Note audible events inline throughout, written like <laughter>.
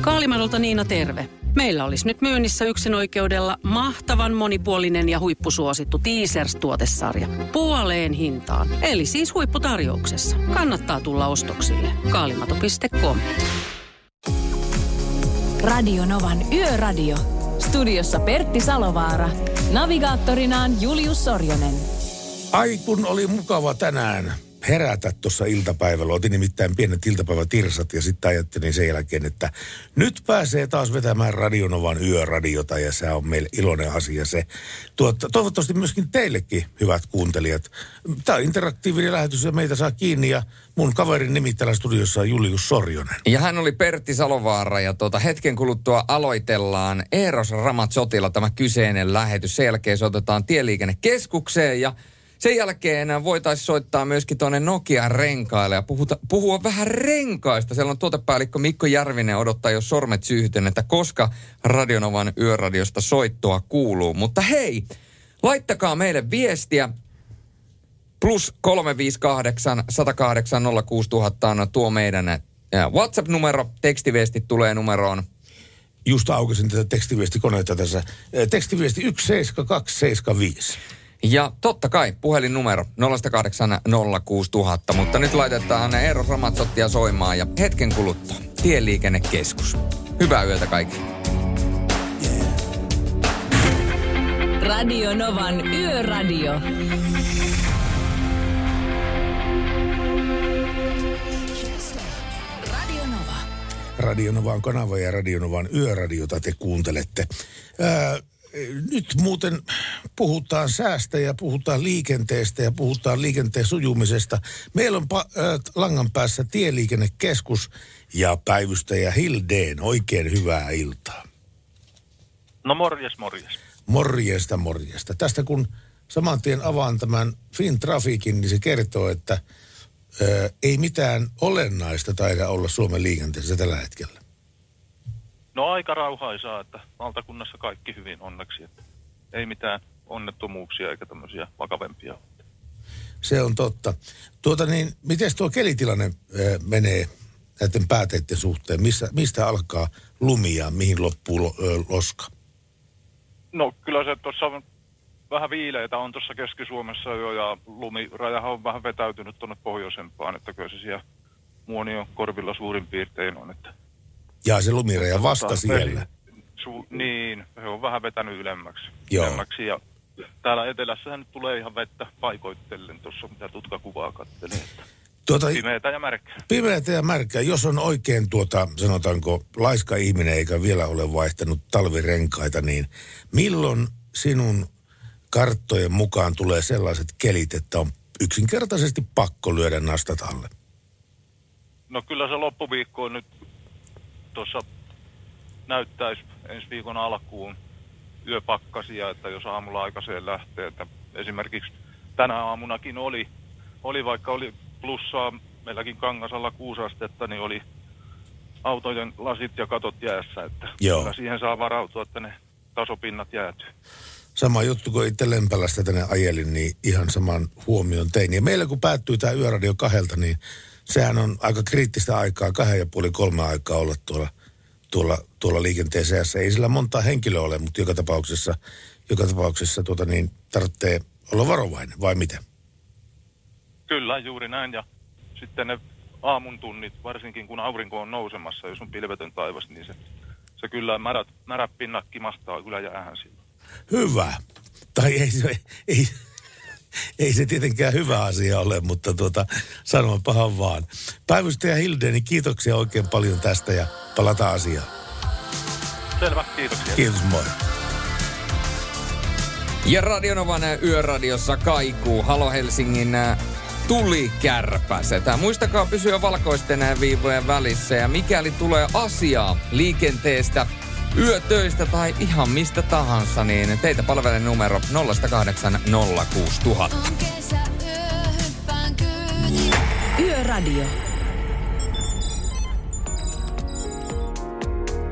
Kaalimadolta Niina terve. Meillä olisi nyt myynnissä yksin oikeudella mahtavan monipuolinen ja huippusuosittu Teasers-tuotesarja. Puoleen hintaan. Eli siis huipputarjouksessa. Kannattaa tulla ostoksille. Kaalimato.com Radio Novan Yöradio. Studiossa Pertti Salovaara. Navigaattorinaan Julius Sorjonen. Ai kun oli mukava tänään herätä tuossa iltapäivällä. Otin nimittäin pienet iltapäivätirsat ja sitten ajattelin sen jälkeen, että nyt pääsee taas vetämään Radionovan yöradiota ja se on meille iloinen asia se. Tuota, toivottavasti myöskin teillekin, hyvät kuuntelijat. Tämä on interaktiivinen lähetys ja meitä saa kiinni ja mun kaverin nimi täällä studiossa on Julius Sorjonen. Ja hän oli Pertti Salovaara ja tuota, hetken kuluttua aloitellaan Eeros Ramatsotilla tämä kyseinen lähetys. Sen jälkeen se otetaan tieliikennekeskukseen ja sen jälkeen voitaisiin soittaa myöskin tuonne Nokian renkaille ja puhuta, puhua vähän renkaista. Siellä on tuotepäällikkö Mikko Järvinen odottaa jo sormet syyhyten, että koska Radionovan yöradiosta soittoa kuuluu. Mutta hei, laittakaa meille viestiä. Plus 358 108 06000 on tuo meidän WhatsApp-numero. Tekstiviestit tulee numeroon Just aukasin tätä tekstiviestikoneita tässä. Tekstiviesti 17275. Ja totta kai puhelinnumero 0806000, mutta nyt laitetaan Eero Ramatsottia soimaan ja hetken kuluttua Tieliikennekeskus. Hyvää yötä kaikille. Radio Novan Yöradio. Radio Nova. Radionovan kanava ja Radionovan yöradiota te kuuntelette. Ää, nyt muuten puhutaan säästä ja puhutaan liikenteestä ja puhutaan liikenteen sujumisesta. Meillä on pa- äh, langan päässä tieliikennekeskus ja päivystäjä Hildeen. Oikein hyvää iltaa. No morjes, morjes. Morjesta, morjesta. Tästä kun saman tien avaan tämän FinTrafikin, niin se kertoo, että ö, ei mitään olennaista taida olla Suomen liikenteessä tällä hetkellä. No aika rauhaisaa, että valtakunnassa kaikki hyvin onneksi. Että ei mitään onnettomuuksia eikä tämmöisiä vakavempia. Se on totta. Tuota niin, miten tuo kelitilanne ö, menee näiden pääteiden suhteen? Missä, mistä alkaa lumia, mihin loppuu lo, ö, loska? No kyllä se tuossa on vähän viileitä on tuossa Keski-Suomessa jo ja lumirajahan on vähän vetäytynyt tuonne pohjoisempaan, että kyllä se siellä Muonion korvilla suurin piirtein on. Että Ja se lumiraja vasta Tota, siellä. Su, niin, se on vähän vetänyt ylemmäksi. Joo. ylemmäksi ja täällä etelässähän nyt tulee ihan vettä paikoitellen tuossa, mitä tutkakuvaa katselin. Että Tuota, pimeätä ja märkää. pimeätä ja märkää. Jos on oikein tuota, sanotaanko, laiska ihminen eikä vielä ole vaihtanut talvirenkaita, niin milloin sinun karttojen mukaan tulee sellaiset kelit, että on yksinkertaisesti pakko lyödä nastat alle? No kyllä se loppuviikko nyt tuossa näyttäisi ensi viikon alkuun yöpakkasia, että jos aamulla aikaiseen lähtee, että esimerkiksi tänä aamunakin oli, oli vaikka oli plussaa meilläkin Kangasalla kuusi astetta, niin oli autojen lasit ja katot jäässä, että Joo. siihen saa varautua, että ne tasopinnat jäätyy. Sama juttu, kun itse Lempälästä tänne ajelin, niin ihan saman huomion tein. Ja meillä kun päättyy tämä yöradio kahdelta, niin sehän on aika kriittistä aikaa, kahden ja puoli kolme aikaa olla tuolla, tuolla, tuolla liikenteen seassa. Ei sillä monta henkilöä ole, mutta joka tapauksessa, joka tapauksessa tuota niin, tarvitsee olla varovainen, vai miten? Kyllä, juuri näin. Ja sitten ne aamun tunnit, varsinkin kun aurinko on nousemassa, jos on pilvetön taivas, niin se, se kyllä märät, märät pinnat kimahtaa kyllä jäähän silloin. Hyvä. Tai ei se, ei, ei se tietenkään hyvä asia ole, mutta tuota, sanon pahan vaan. Päivystäjä Hilde, niin kiitoksia oikein paljon tästä ja palataan asiaan. Selvä, kiitoksia. Kiitos, moi. Ja Radionovan yöradiossa kaikuu Halo Helsingin äh, tulikärpäsetä. Muistakaa pysyä valkoisten äh, viivojen välissä ja mikäli tulee asiaa liikenteestä, yötöistä tai ihan mistä tahansa, niin teitä palvelee numero 0806000. On kesä, yö, hyppään kyytiin. Yöradio.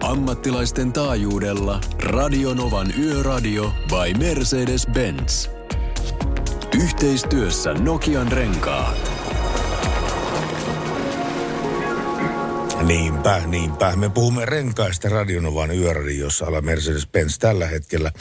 Ammattilaisten taajuudella Radionovan Yöradio by Mercedes-Benz. Yhteistyössä Nokian renkaat. Niinpä, niinpä. Me puhumme renkaista Radionovan yöradiossa ala Mercedes-Benz tällä hetkellä.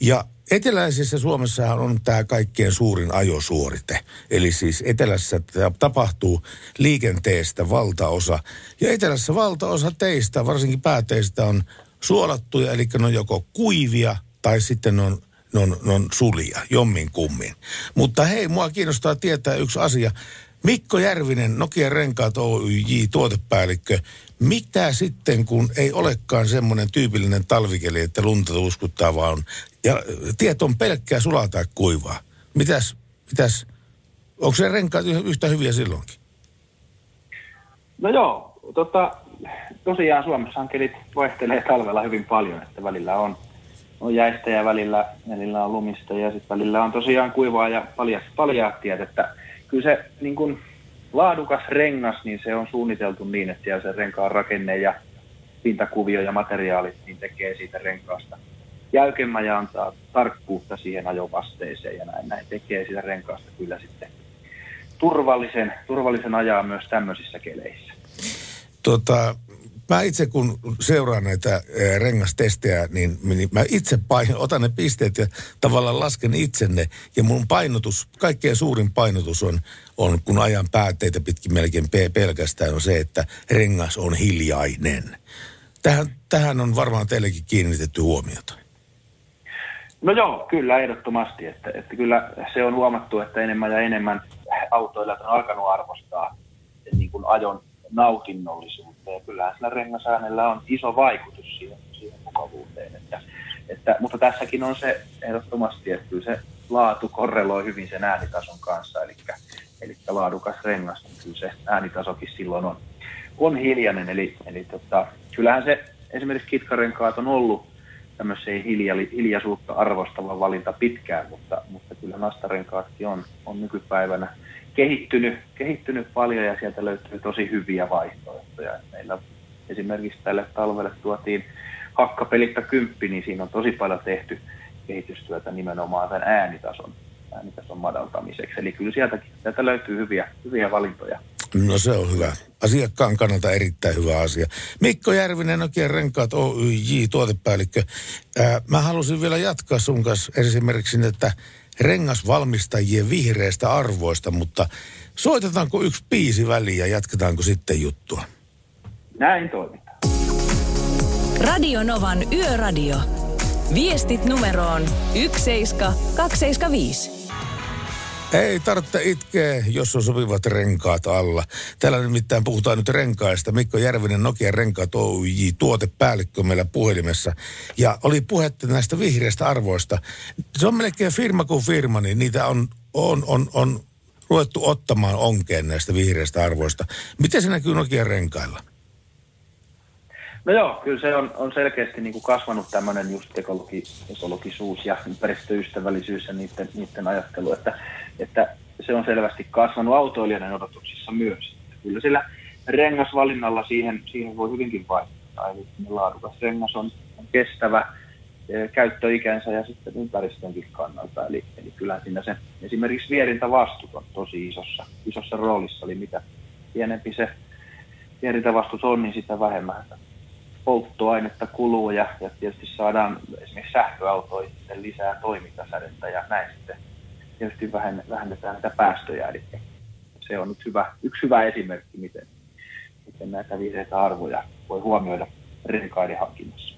Ja eteläisessä Suomessahan on tämä kaikkein suurin ajosuorite. Eli siis etelässä ta- tapahtuu liikenteestä valtaosa. Ja etelässä valtaosa teistä, varsinkin pääteistä, on suolattuja, eli ne on joko kuivia tai sitten ne on ne on, ne on sulia, jommin kummin. Mutta hei, mua kiinnostaa tietää yksi asia. Mikko Järvinen, Nokia Renkaat Oyj, tuotepäällikkö. Mitä sitten, kun ei olekaan semmoinen tyypillinen talvikeli, että lunta uskuttaa vaan, ja tiet on pelkkää sulaa tai kuivaa. Mitäs, mitäs, onko se renkaat yh- yhtä hyviä silloinkin? No joo, tota, tosiaan Suomessahan kelit vaihtelee talvella hyvin paljon, että välillä on, on jäistä ja välillä, välillä on lumista ja sitten välillä on tosiaan kuivaa ja paljas, paljaat tiet, että kyllä se niin kun, laadukas rengas, niin se on suunniteltu niin, että siellä se renkaan rakenne ja pintakuvio ja materiaalit niin tekee siitä renkaasta jäykemmän ja antaa tarkkuutta siihen ajovasteeseen ja näin, näin tekee siitä renkaasta kyllä sitten turvallisen, turvallisen ajaa myös tämmöisissä keleissä. Tota, mä itse kun seuraan näitä ää, rengastestejä, niin, niin mä itse pain, otan ne pisteet ja tavallaan lasken itsenne. Ja mun painotus, kaikkein suurin painotus on, on kun ajan päätteitä pitkin melkein pe- pelkästään, on se, että rengas on hiljainen. Tähän, tähän on varmaan teillekin kiinnitetty huomiota. No joo, kyllä ehdottomasti. Että, että kyllä se on huomattu, että enemmän ja enemmän autoilijat on alkanut arvostaa niin kuin ajon nautinnollisuutta. Ja kyllähän sillä rengasäänellä on iso vaikutus siihen, siihen mukavuuteen. Että, että, mutta tässäkin on se ehdottomasti, että kyllä se laatu korreloi hyvin sen äänitason kanssa. Eli, eli laadukas rengas, niin kyllä se äänitasokin silloin on, on hiljainen. Eli, eli tota, kyllähän se esimerkiksi kitkarenkaat on ollut tämmöiseen hiljali, hiljaisuutta arvostava valinta pitkään, mutta, mutta kyllä nastarenkaatkin on, on nykypäivänä kehittynyt, kehittynyt paljon ja sieltä löytyy tosi hyviä vaihtoehtoja. Et Meillä esimerkiksi tälle talvelle tuotiin hakkapelitta kymppi, niin siinä on tosi paljon tehty kehitystyötä nimenomaan tämän äänitason, äänitason madaltamiseksi. Eli kyllä sieltä, sieltä löytyy hyviä, hyviä valintoja. No se on hyvä. Asiakkaan kannalta erittäin hyvä asia. Mikko Järvinen, Nokia Renkaat Oyj, tuotepäällikkö. Ää, mä halusin vielä jatkaa sun kanssa esimerkiksi, että rengasvalmistajien vihreistä arvoista, mutta soitetaanko yksi biisi väliin ja jatketaanko sitten juttua? Näin toimitaan. Radio Novan Yöradio. Viestit numeroon 17275. Ei tarvitse itkeä, jos on sopivat renkaat alla. Täällä nimittäin puhutaan nyt renkaista. Mikko Järvinen, Nokia Renkaat Oyj, tuotepäällikkö meillä puhelimessa. Ja oli puhetta näistä vihreistä arvoista. Se on melkein firma kuin firma, niin niitä on, on, on, on ruvettu ottamaan onkeen näistä vihreistä arvoista. Miten se näkyy Nokia Renkailla? No joo, kyllä se on, on selkeästi niin kuin kasvanut tämmöinen just ekologi, ekologisuus ja ympäristöystävällisyys ja niiden, niiden ajattelu, että, että se on selvästi kasvanut autoilijoiden odotuksissa myös. Kyllä sillä rengasvalinnalla siihen, siihen voi hyvinkin vaikuttaa. Eli ne laadukas rengas on, on kestävä eh, käyttöikänsä ja sitten ympäristönkin kannalta. Eli, eli kyllä siinä se esimerkiksi vierintävastuut on tosi isossa, isossa roolissa. Eli mitä pienempi se vierintävastuus on, niin sitä vähemmän polttoainetta kuluu ja, ja tietysti saadaan esimerkiksi sähköautoihin lisää toimintasädettä ja näin sitten tietysti vähenne- vähennetään näitä päästöjä. Eli se on nyt hyvä, yksi hyvä esimerkki, miten, miten näitä vihreitä arvoja voi huomioida renkaiden hankinnassa.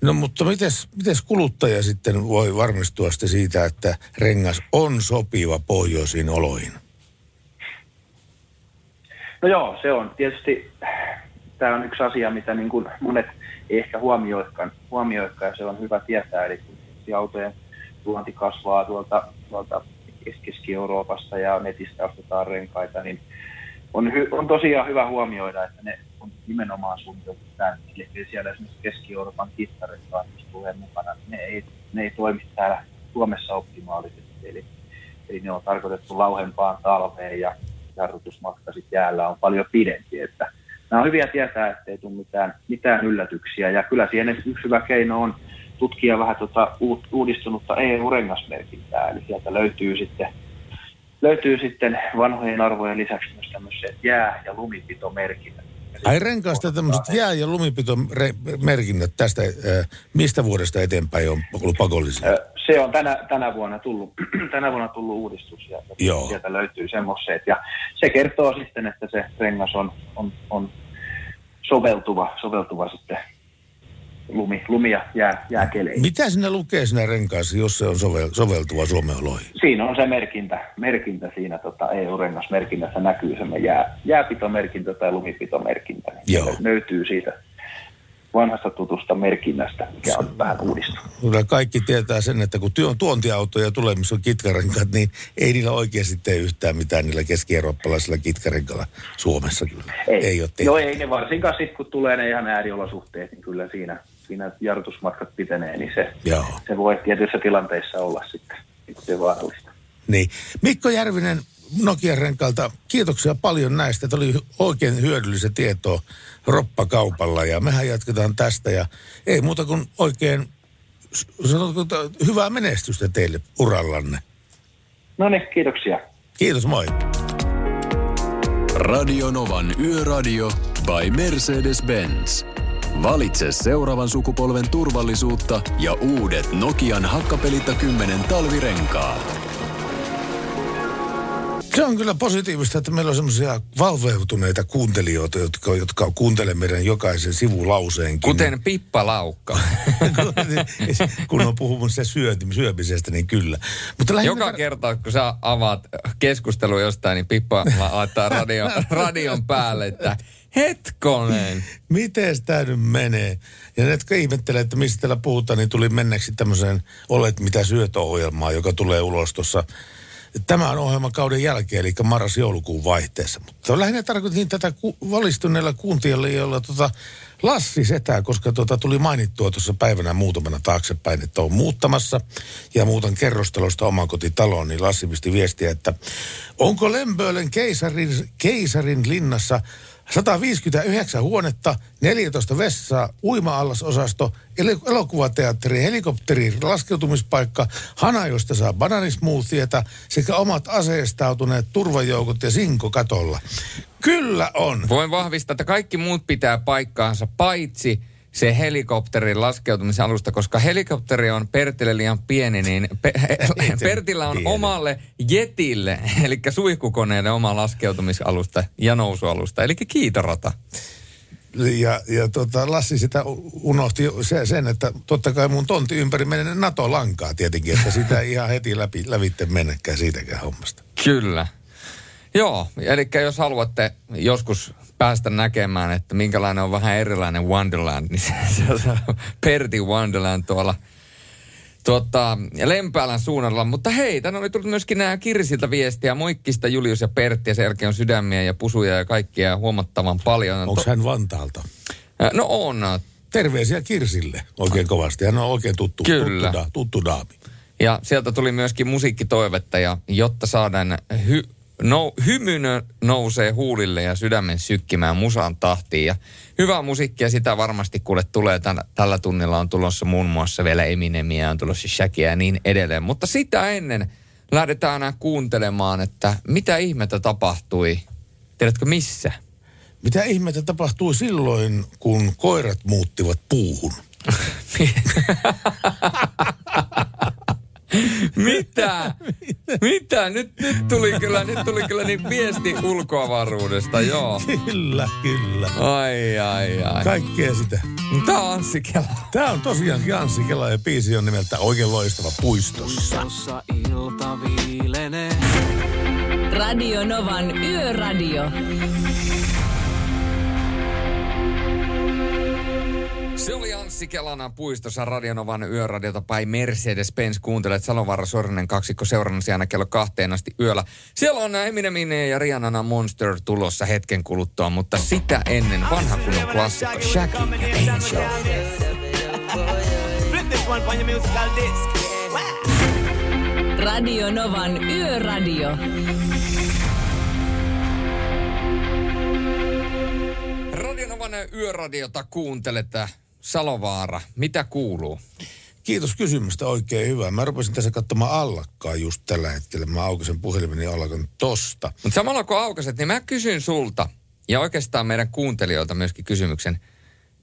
No mutta mites, mites kuluttaja sitten voi varmistua sitten siitä, että rengas on sopiva pohjoisiin oloihin? No joo, se on tietysti, tämä on yksi asia, mitä niin kuin monet ei ehkä huomioikaan, huomioikaan ja se on hyvä tietää. Eli autojen tuonti kasvaa tuolta, tuolta Keski-Euroopasta ja netistä ostetaan renkaita, niin on, hy, on tosiaan hyvä huomioida, että ne on nimenomaan suunniteltu tänne. Eli siellä esimerkiksi Keski-Euroopan kittarenkaat, jos tulee mukana, ne ei, ne ei toimi täällä Suomessa optimaalisesti. Eli, eli ne on tarkoitettu lauhempaan talveen ja jarrutusmatka sitten jäällä on paljon pidempi. Että nämä on hyviä tietää, ettei tule mitään, mitään yllätyksiä. Ja kyllä siihen yksi hyvä keino on tutkia vähän uut, uudistunutta EU-rengasmerkintää. Eli sieltä löytyy sitten, löytyy sitten vanhojen arvojen lisäksi myös tämmöiset jää- ja lumipitomerkinnät, Ai renkaasta tämmöiset jää- ja lumipitomerkinnät tästä, äh, mistä vuodesta eteenpäin on ollut pakollisia? Ö, Se on tänä, tänä, vuonna tullut, <clears throat> tänä vuonna tullut uudistus ja Joo. sieltä löytyy semmoiset. Ja se kertoo sitten, että se rengas on, on, on soveltuva, soveltuva sitten lumi, lumi ja jää, jääkeleihin. Mitä sinne lukee siinä renkaassa, jos se on sovel, soveltuva Suomen oloihin? Siinä on se merkintä, merkintä siinä tota EU-rengasmerkinnässä näkyy semmoinen jää, jääpitomerkintä tai lumipitomerkintä. Niin Joo. se löytyy siitä vanhasta tutusta merkinnästä, mikä on vähän uudistunut. Kyllä kaikki tietää sen, että kun työ- tuontiautoja tulee, missä on kitkarenkaat, niin ei niillä oikeasti tee yhtään mitään niillä keski-eurooppalaisilla kitkarenkalla Suomessa kyllä. Ei, ei ole tehty. Joo, ei ne varsinkaan sitten, kun tulee ne ihan ääriolosuhteet, niin kyllä siinä, siinä jarrutusmatkat pitenee, niin se, Joo. se voi tietyissä tilanteissa olla sitten, sitten vaarallista. Niin. Mikko Järvinen Nokian renkalta, kiitoksia paljon näistä. Tämä oli oikein hyödyllistä tietoa roppakaupalla ja mehän jatketaan tästä ja ei muuta kuin oikein sanotko, hyvää menestystä teille urallanne. No niin, kiitoksia. Kiitos, moi. Radio Novan Yöradio by Mercedes-Benz. Valitse seuraavan sukupolven turvallisuutta ja uudet Nokian hakkapelitta 10 talvirenkaat. Se on kyllä positiivista, että meillä on semmoisia valveutuneita kuuntelijoita, jotka, jotka kuuntelee meidän jokaisen sivulauseenkin. Kuten Pippa Laukka. <laughs> kun on puhunut se syöti, syömisestä, niin kyllä. Mutta lähinnä- Joka kerta, kun sä avaat keskustelua jostain, niin Pippa la- laittaa radio, <laughs> radion päälle, että hetkonen. Miten tämä nyt menee? Ja ne, jotka ihmettelee, että mistä täällä puhutaan, niin tuli menneeksi tämmöiseen Olet mitä syötö-ohjelmaan, joka tulee ulos tuossa tämän ohjelmakauden jälkeen, eli marras-joulukuun vaihteessa. Mutta lähinnä tarkoitin tätä ku- valistuneella kuuntelijalla, jolla tota Lassi Setä, koska tota tuli mainittua tuossa päivänä muutamana taaksepäin, että on muuttamassa ja muutan kerrostalosta omakotitaloon, niin Lassi pisti viestiä, että onko Lempöölen keisarin, keisarin linnassa 159 huonetta, 14 vessaa, uima-allasosasto, el- elokuvateatteri, helikopteri, laskeutumispaikka, hana, josta saa bananismoothieta sekä omat aseistautuneet turvajoukot ja sinko katolla. Kyllä on. Voin vahvistaa, että kaikki muut pitää paikkaansa, paitsi se helikopterin laskeutumisen alusta, koska helikopteri on Pertille liian pieni, niin pe- <laughs> Pertillä on pieni. omalle jetille, <laughs> eli suihkukoneelle oma laskeutumisalusta ja nousualusta, eli kiitorata. Ja, ja tota, Lassi sitä unohti se, sen, että totta kai mun tontti ympäri menee NATO-lankaa tietenkin, että sitä ei ihan heti läpi, lävitte mennäkään siitäkään hommasta. Kyllä. Joo, eli jos haluatte joskus päästä näkemään, että minkälainen on vähän erilainen Wonderland, niin se, se Perti Wonderland tuolla tuota, Lempäälän suunnalla. Mutta hei, tänne oli tullut myöskin nämä Kirsiltä viestiä. Moikkista Julius ja Pertti ja sen jälkeen on sydämiä ja pusuja ja kaikkia huomattavan paljon. Onko hän Vantaalta? No on. Terveisiä Kirsille oikein kovasti. Hän on oikein tuttu, Kyllä. tuttu, da, tuttu daami. Ja sieltä tuli myöskin musiikkitoivetta ja jotta saadaan hy, no, hymy nö- nousee huulille ja sydämen sykkimään musan tahtiin. Ja hyvää musiikkia sitä varmasti kuule tulee. Tän, tällä tunnilla on tulossa muun muassa vielä Eminemia, on tulossa Shakia ja niin edelleen. Mutta sitä ennen lähdetään kuuntelemaan, että mitä ihmettä tapahtui. Tiedätkö missä? Mitä ihmettä tapahtui silloin, kun koirat muuttivat puuhun? <laughs> <laughs> Mitä? Mitä? Nyt, nyt, tuli kyllä, nyt tuli kyllä niin viesti ulkoavaruudesta, joo. Kyllä, kyllä. Ai, ai, ai. Kaikkea sitä. Tää on Anssi Kela. Tämä on tosiaankin Anssi Kela ja biisi on nimeltä oikein loistava puistossa. Radio Novan Yöradio. Se oli Anssi Kelana puistossa Radionovan yöradiota by Mercedes-Benz. Kuuntelet Salovaara Sorinen kaksikko seurannasi aina kello kahteen asti yöllä. Siellä on Eminemin ja Rihanna Monster tulossa hetken kuluttua, mutta sitä ennen vanha kunnon klassikko Shaggy ja Angel. Radio Novan Yöradio. Radionovan yöradiota kuuntelet. Salovaara, mitä kuuluu? Kiitos kysymystä, oikein hyvä. Mä rupesin tässä katsomaan allakkaa just tällä hetkellä. Mä aukasen puhelimeni allakan tosta. Mutta samalla kun aukaset, niin mä kysyn sulta, ja oikeastaan meidän kuuntelijoilta myöskin kysymyksen.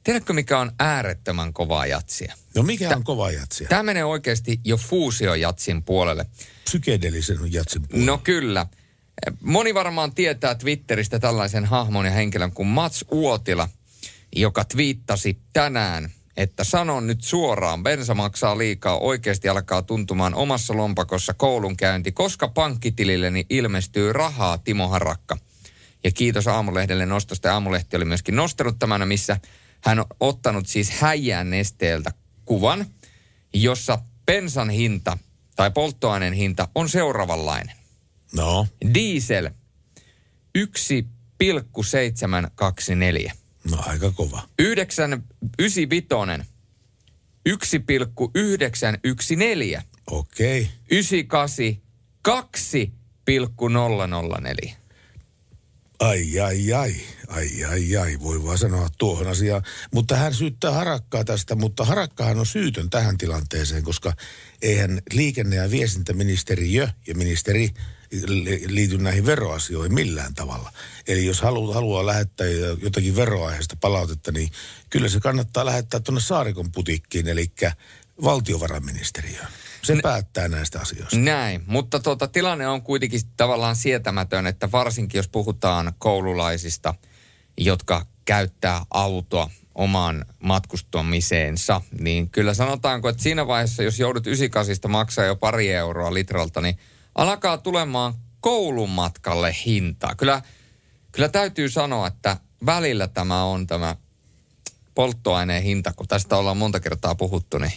Tiedätkö, mikä on äärettömän kovaa jatsia? No mikä on kova jatsia? Tämä menee oikeasti jo fuusiojatsin puolelle. Psykedelisen jatsin puolella. No kyllä. Moni varmaan tietää Twitteristä tällaisen hahmon ja henkilön kuin Mats Uotila, joka twiittasi tänään, että sanon nyt suoraan, bensa maksaa liikaa, oikeasti alkaa tuntumaan omassa lompakossa koulunkäynti, koska pankkitililleni ilmestyy rahaa, Timo Harakka. Ja kiitos Aamulehdelle nostosta. Aamulehti oli myöskin nostanut tämän, missä hän on ottanut siis häijään nesteeltä kuvan, jossa bensan hinta tai polttoaineen hinta on seuraavanlainen. No, Diesel 1,724. No aika kova. 9, 95 1,914. Okei. 98 2,004. Ai, ai, ai, ai, ai, ai, voi vaan sanoa tuohon asiaan. Mutta hän syyttää Harakkaa tästä, mutta Harakkahan on syytön tähän tilanteeseen, koska eihän liikenne- ja viestintäministeriö ja ministeri liity näihin veroasioihin millään tavalla. Eli jos halu, haluaa lähettää jotakin veroaiheesta palautetta, niin kyllä se kannattaa lähettää tuonne Saarikon putikkiin, eli valtiovarainministeriöön. Se päättää näistä asioista. Näin, mutta tota, tilanne on kuitenkin tavallaan sietämätön, että varsinkin jos puhutaan koululaisista, jotka käyttää autoa omaan matkustamiseensa, niin kyllä sanotaanko, että siinä vaiheessa, jos joudut 98 maksaa jo pari euroa litralta, niin alkaa tulemaan koulumatkalle hintaa. Kyllä, kyllä täytyy sanoa, että välillä tämä on tämä polttoaineen hinta, kun tästä ollaan monta kertaa puhuttu, niin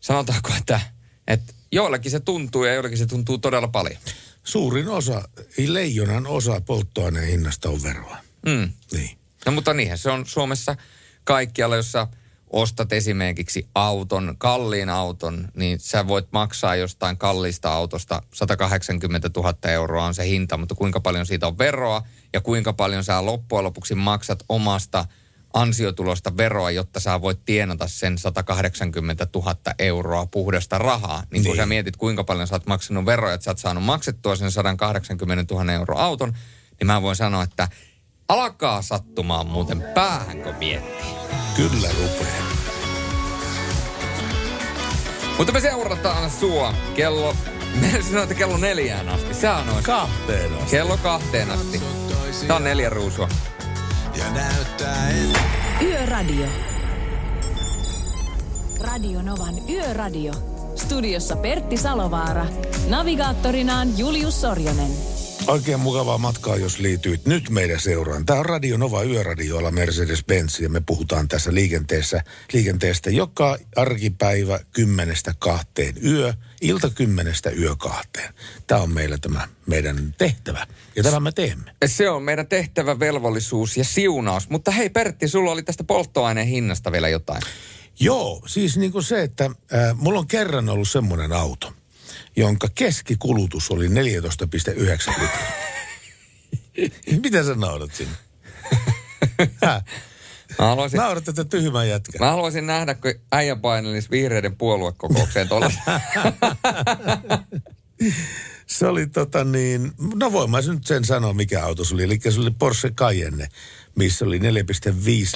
sanotaanko, että, että joillakin se tuntuu ja joillakin se tuntuu todella paljon. Suurin osa, ei leijonan osa polttoaineen hinnasta on veroa. Mm. Niin. No mutta niinhän se on Suomessa kaikkialla, jossa ostat esimerkiksi auton, kalliin auton, niin sä voit maksaa jostain kalliista autosta 180 000 euroa on se hinta, mutta kuinka paljon siitä on veroa ja kuinka paljon sä loppujen lopuksi maksat omasta ansiotulosta veroa, jotta sä voit tienata sen 180 000 euroa puhdasta rahaa. Niin kun Niin. sä mietit, kuinka paljon sä oot maksanut veroja, että sä oot saanut maksettua sen 180 000 euroa auton, niin mä voin sanoa, että alkaa sattumaan muuten päähän, kun miettii. Kyllä rupeaa. Mutta me seurataan sua kello, me sanoin, että kello neljään asti. Se on noin. Kahteen asti. Kello kahteen asti. Tää on neljä ruusua. Yöradio. Radio Novan Yöradio. Studiossa Pertti Salovaara. Navigaattorinaan Julius Sorjonen. Oikein mukavaa matkaa, jos liityit nyt meidän seuraan. Tämä on Radio Nova Yöradioilla Mercedes-Benz ja me puhutaan tässä liikenteessä, liikenteestä joka arkipäivä kymmenestä kahteen yö, ilta kymmenestä yö kahteen. Tämä on meillä tämä meidän tehtävä ja tämä me teemme. Se on meidän tehtävä, velvollisuus ja siunaus. Mutta hei Pertti, sulla oli tästä polttoaineen hinnasta vielä jotain. Joo, siis niin kuin se, että äh, mulla on kerran ollut semmoinen auto, jonka keskikulutus oli 14,9 litraa. <laughs> Mitä sä naurat sinne? <laughs> Mä haluaisin, Naurat, että tyhmä jätkä. mä haluaisin nähdä, kun äijä painelisi vihreiden puoluekokoukseen tuolla. <laughs> Se oli tota niin, no voin mä nyt sen sanoa, mikä auto se oli. Eli se oli Porsche Cayenne, missä oli 4,5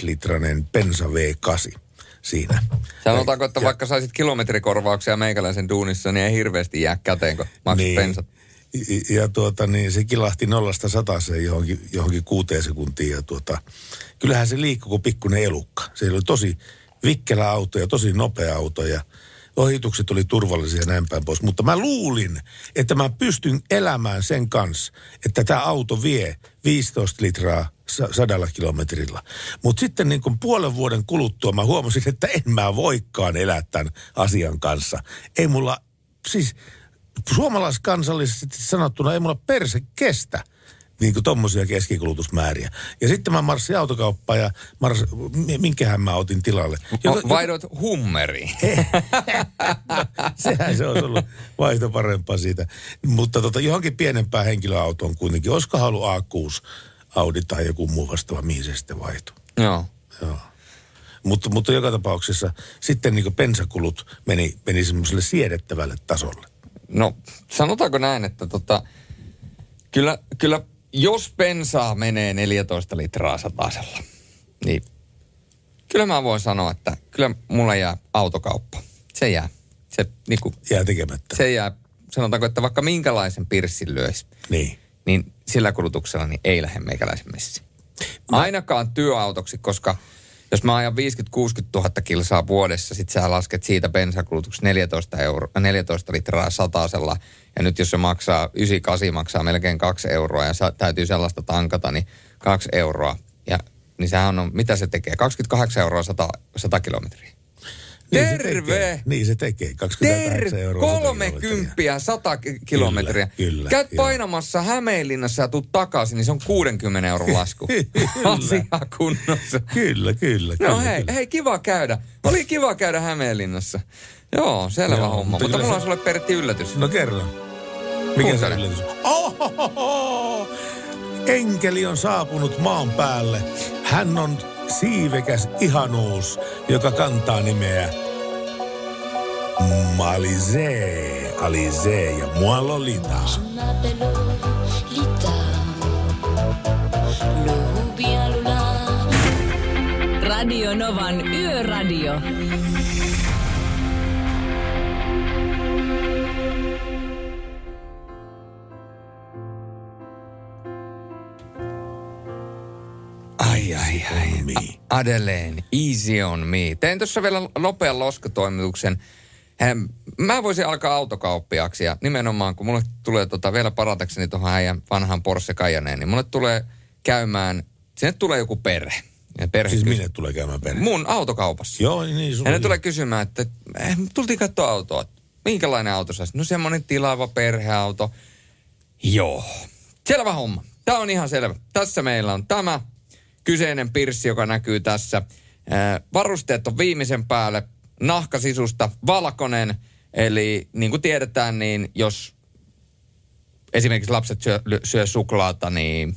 litranen Pensa V8 siinä. Sanotaanko, että Ja- vaikka saisit kilometrikorvauksia meikäläisen duunissa, niin ei hirveästi jää käteen, kun maksat niin. bensat. Ja, ja tuota niin, se kilahti nollasta sataseen johonkin, johonkin kuuteen sekuntiin. Ja tuota, kyllähän se liikkui kuin pikkuinen elukka. Se oli tosi vikkelä auto ja tosi nopea auto ja ohitukset oli turvallisia ja näin päin pois. Mutta mä luulin, että mä pystyn elämään sen kanssa, että tämä auto vie 15 litraa sa- sadalla kilometrillä. Mutta sitten niin kuin puolen vuoden kuluttua mä huomasin, että en mä voikaan elää tämän asian kanssa. Ei mulla, siis suomalaiskansallisesti sanottuna ei mulla perse kestä niin kuin tommosia keskikulutusmääriä. Ja sitten mä marssin autokauppaan ja mars, mi- minkähän mä otin tilalle. O, vaihdoit hummeriin. <laughs> Sehän se olisi ollut vaihto parempaa siitä. Mutta tota, johonkin pienempään henkilöautoon kuitenkin. Olisiko halu A6 Audi tai joku muu vastaava, mihin se sitten vaihtui. Joo. Joo. Mutta, mutta joka tapauksessa sitten niin pensakulut meni, meni semmoiselle siedettävälle tasolle. No, sanotaanko näin, että tota, kyllä, kyllä jos bensaa menee 14 litraa satasella, niin kyllä mä voin sanoa, että kyllä mulla jää autokauppa. Se jää. Se, niin kuin, Jää tekemättä. se jää, sanotaanko, että vaikka minkälaisen pirssin lyöisi, Niin. niin sillä kulutuksella niin ei lähde meikäläisen messiin. Ainakaan työautoksi, koska jos mä ajan 50-60 000 kilsaa vuodessa, sit sä lasket siitä bensakulutuksessa 14, euro, 14 litraa satasella. Ja nyt jos se maksaa, 98 maksaa melkein 2 euroa ja sa, täytyy sellaista tankata, niin 2 euroa. Ja, niin sehän on, mitä se tekee? 28 euroa 100, 100 kilometriä. Niin se Terve! tekee. Niin se tekee. 28 Terve! euroa. 100 30 kilometriä. 100 ki- kilometriä. kyllä, Käyt joo. painamassa Hämeenlinnassa ja tuut takaisin, niin se on 60 euron lasku. <laughs> Asia kunnossa. Kyllä, kyllä. No kyllä, hei, kyllä. hei, kiva käydä. Oli kiva käydä Hämeenlinnassa. Joo, selvä Joo, homma. mutta Mutta kyllä mulla on se- sulle Pertti yllätys. No kerro. Mikä se yllätys? Ohohoho! Enkeli on saapunut maan päälle. Hän on siivekäs ihanuus, joka kantaa nimeä Malize, Alize ja Mua Lolita. Radio Novan Yöradio. Ai, on me. Adelaine, easy on me. Tein tuossa vielä nopean loskatoimituksen. Mä voisin alkaa autokauppiaksi ja nimenomaan kun mulle tulee tota, vielä paratakseni tuohon äijän vanhaan Porsche Cayeneen, niin mulle tulee käymään, sinne tulee joku perhe. Ja perhe Siis kysy- minne tulee käymään perhe? Mun autokaupassa. Joo, niin sulla Ja ne tulee kysymään, että eh, tultiin katsoa autoa. Minkälainen auto olisi? No semmoinen tilaava perheauto. Joo. Selvä homma. Tämä on ihan selvä. Tässä meillä on tämä kyseinen pirssi, joka näkyy tässä. Varusteet on viimeisen päälle. Nahkasisusta valkoinen. Eli niin kuin tiedetään, niin jos esimerkiksi lapset syö, syö suklaata, niin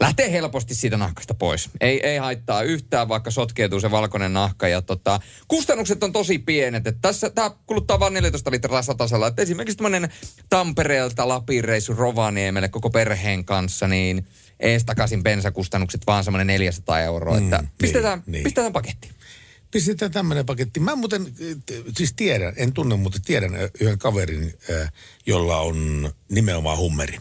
lähtee helposti siitä nahkasta pois. Ei, ei haittaa yhtään, vaikka sotkeutuu se valkoinen nahka. Ja tota, kustannukset on tosi pienet. Että tässä tämä kuluttaa vain 14 litraa satasella. Että esimerkiksi tämmöinen Tampereelta Lapin reissu Rovaniemelle koko perheen kanssa, niin ees takaisin bensakustannukset vaan semmoinen 400 euroa. Mm, että niin, pistetään, niin. pistetään pakettiin. Pistetään tämmöinen paketti. Mä muuten, siis tiedän, en tunne, mutta tiedän yhden kaverin, jolla on nimenomaan hummeri.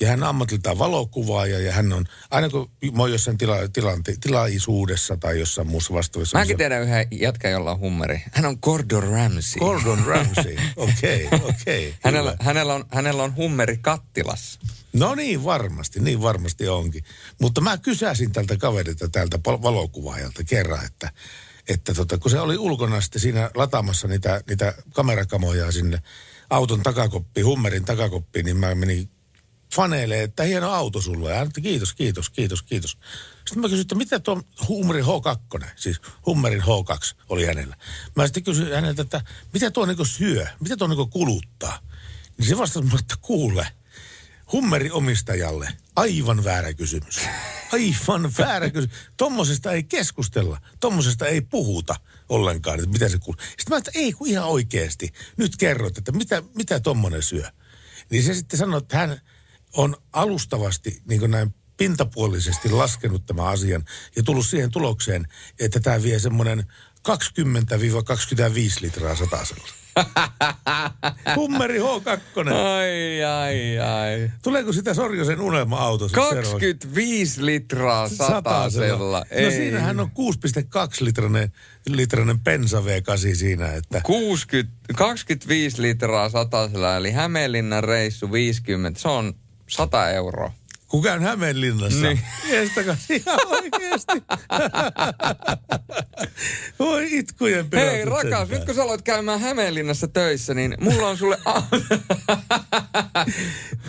Ja hän ammatiltaan valokuvaaja ja hän on, aina kun mä oon jossain tila, tilante, tilaisuudessa tai jossain muussa vastaavassa. Mäkin tiedän yhden jätkä, jolla on hummeri. Hän on Gordon Ramsay. Gordon <laughs> Ramsay. Okei, okei. hänellä, hyvä. hänellä, on, hänellä on hummeri kattilassa. No niin, varmasti, niin varmasti onkin. Mutta mä kysäsin tältä kaverilta, tältä valokuvaajalta kerran, että, että tota, kun se oli ulkona sitten siinä lataamassa niitä, niitä kamerakamoja sinne auton takakoppiin, hummerin takakoppiin, niin mä menin faneille, että hieno auto sulla. Ja sanoi, kiitos, kiitos, kiitos, kiitos. Sitten mä kysyin, että mitä tuo Hummerin H2, siis Hummerin H2 oli hänellä. Mä sitten kysyin häneltä, että mitä tuo niinku syö, mitä tuo niinku kuluttaa. Niin se vastasi mulle, että kuule, Hummeri omistajalle aivan väärä kysymys. Aivan väärä kysymys. Tommosesta ei keskustella. Tommosesta ei puhuta ollenkaan, että mitä se kuuluu. Sitten mä että ei kun ihan oikeasti. Nyt kerrot, että mitä, mitä tommonen syö. Niin se sitten sanoi, että hän on alustavasti niin kuin näin pintapuolisesti laskenut tämän asian ja tullut siihen tulokseen, että tämä vie semmoinen 20-25 litraa satasella. <laughs> Hummeri H2. Ai, ai, ai. Tuleeko sitä Sorjosen unelma-auto? sit seuraavaksi? 25 litraa satasella. No siinähän on 6,2 litrainen, litrainen bensa V8 siinä, että 60, 25 litraa satasella, eli Hämeenlinnan reissu 50, se on 100 euroa. kun käyn Hämeenlinnassa, Niin. estäkää ihan oikeasti. Voi itkujen Hei rakas, nyt kun sä aloit käymään Hämeenlinnassa töissä, niin mulla on sulle... <laughs>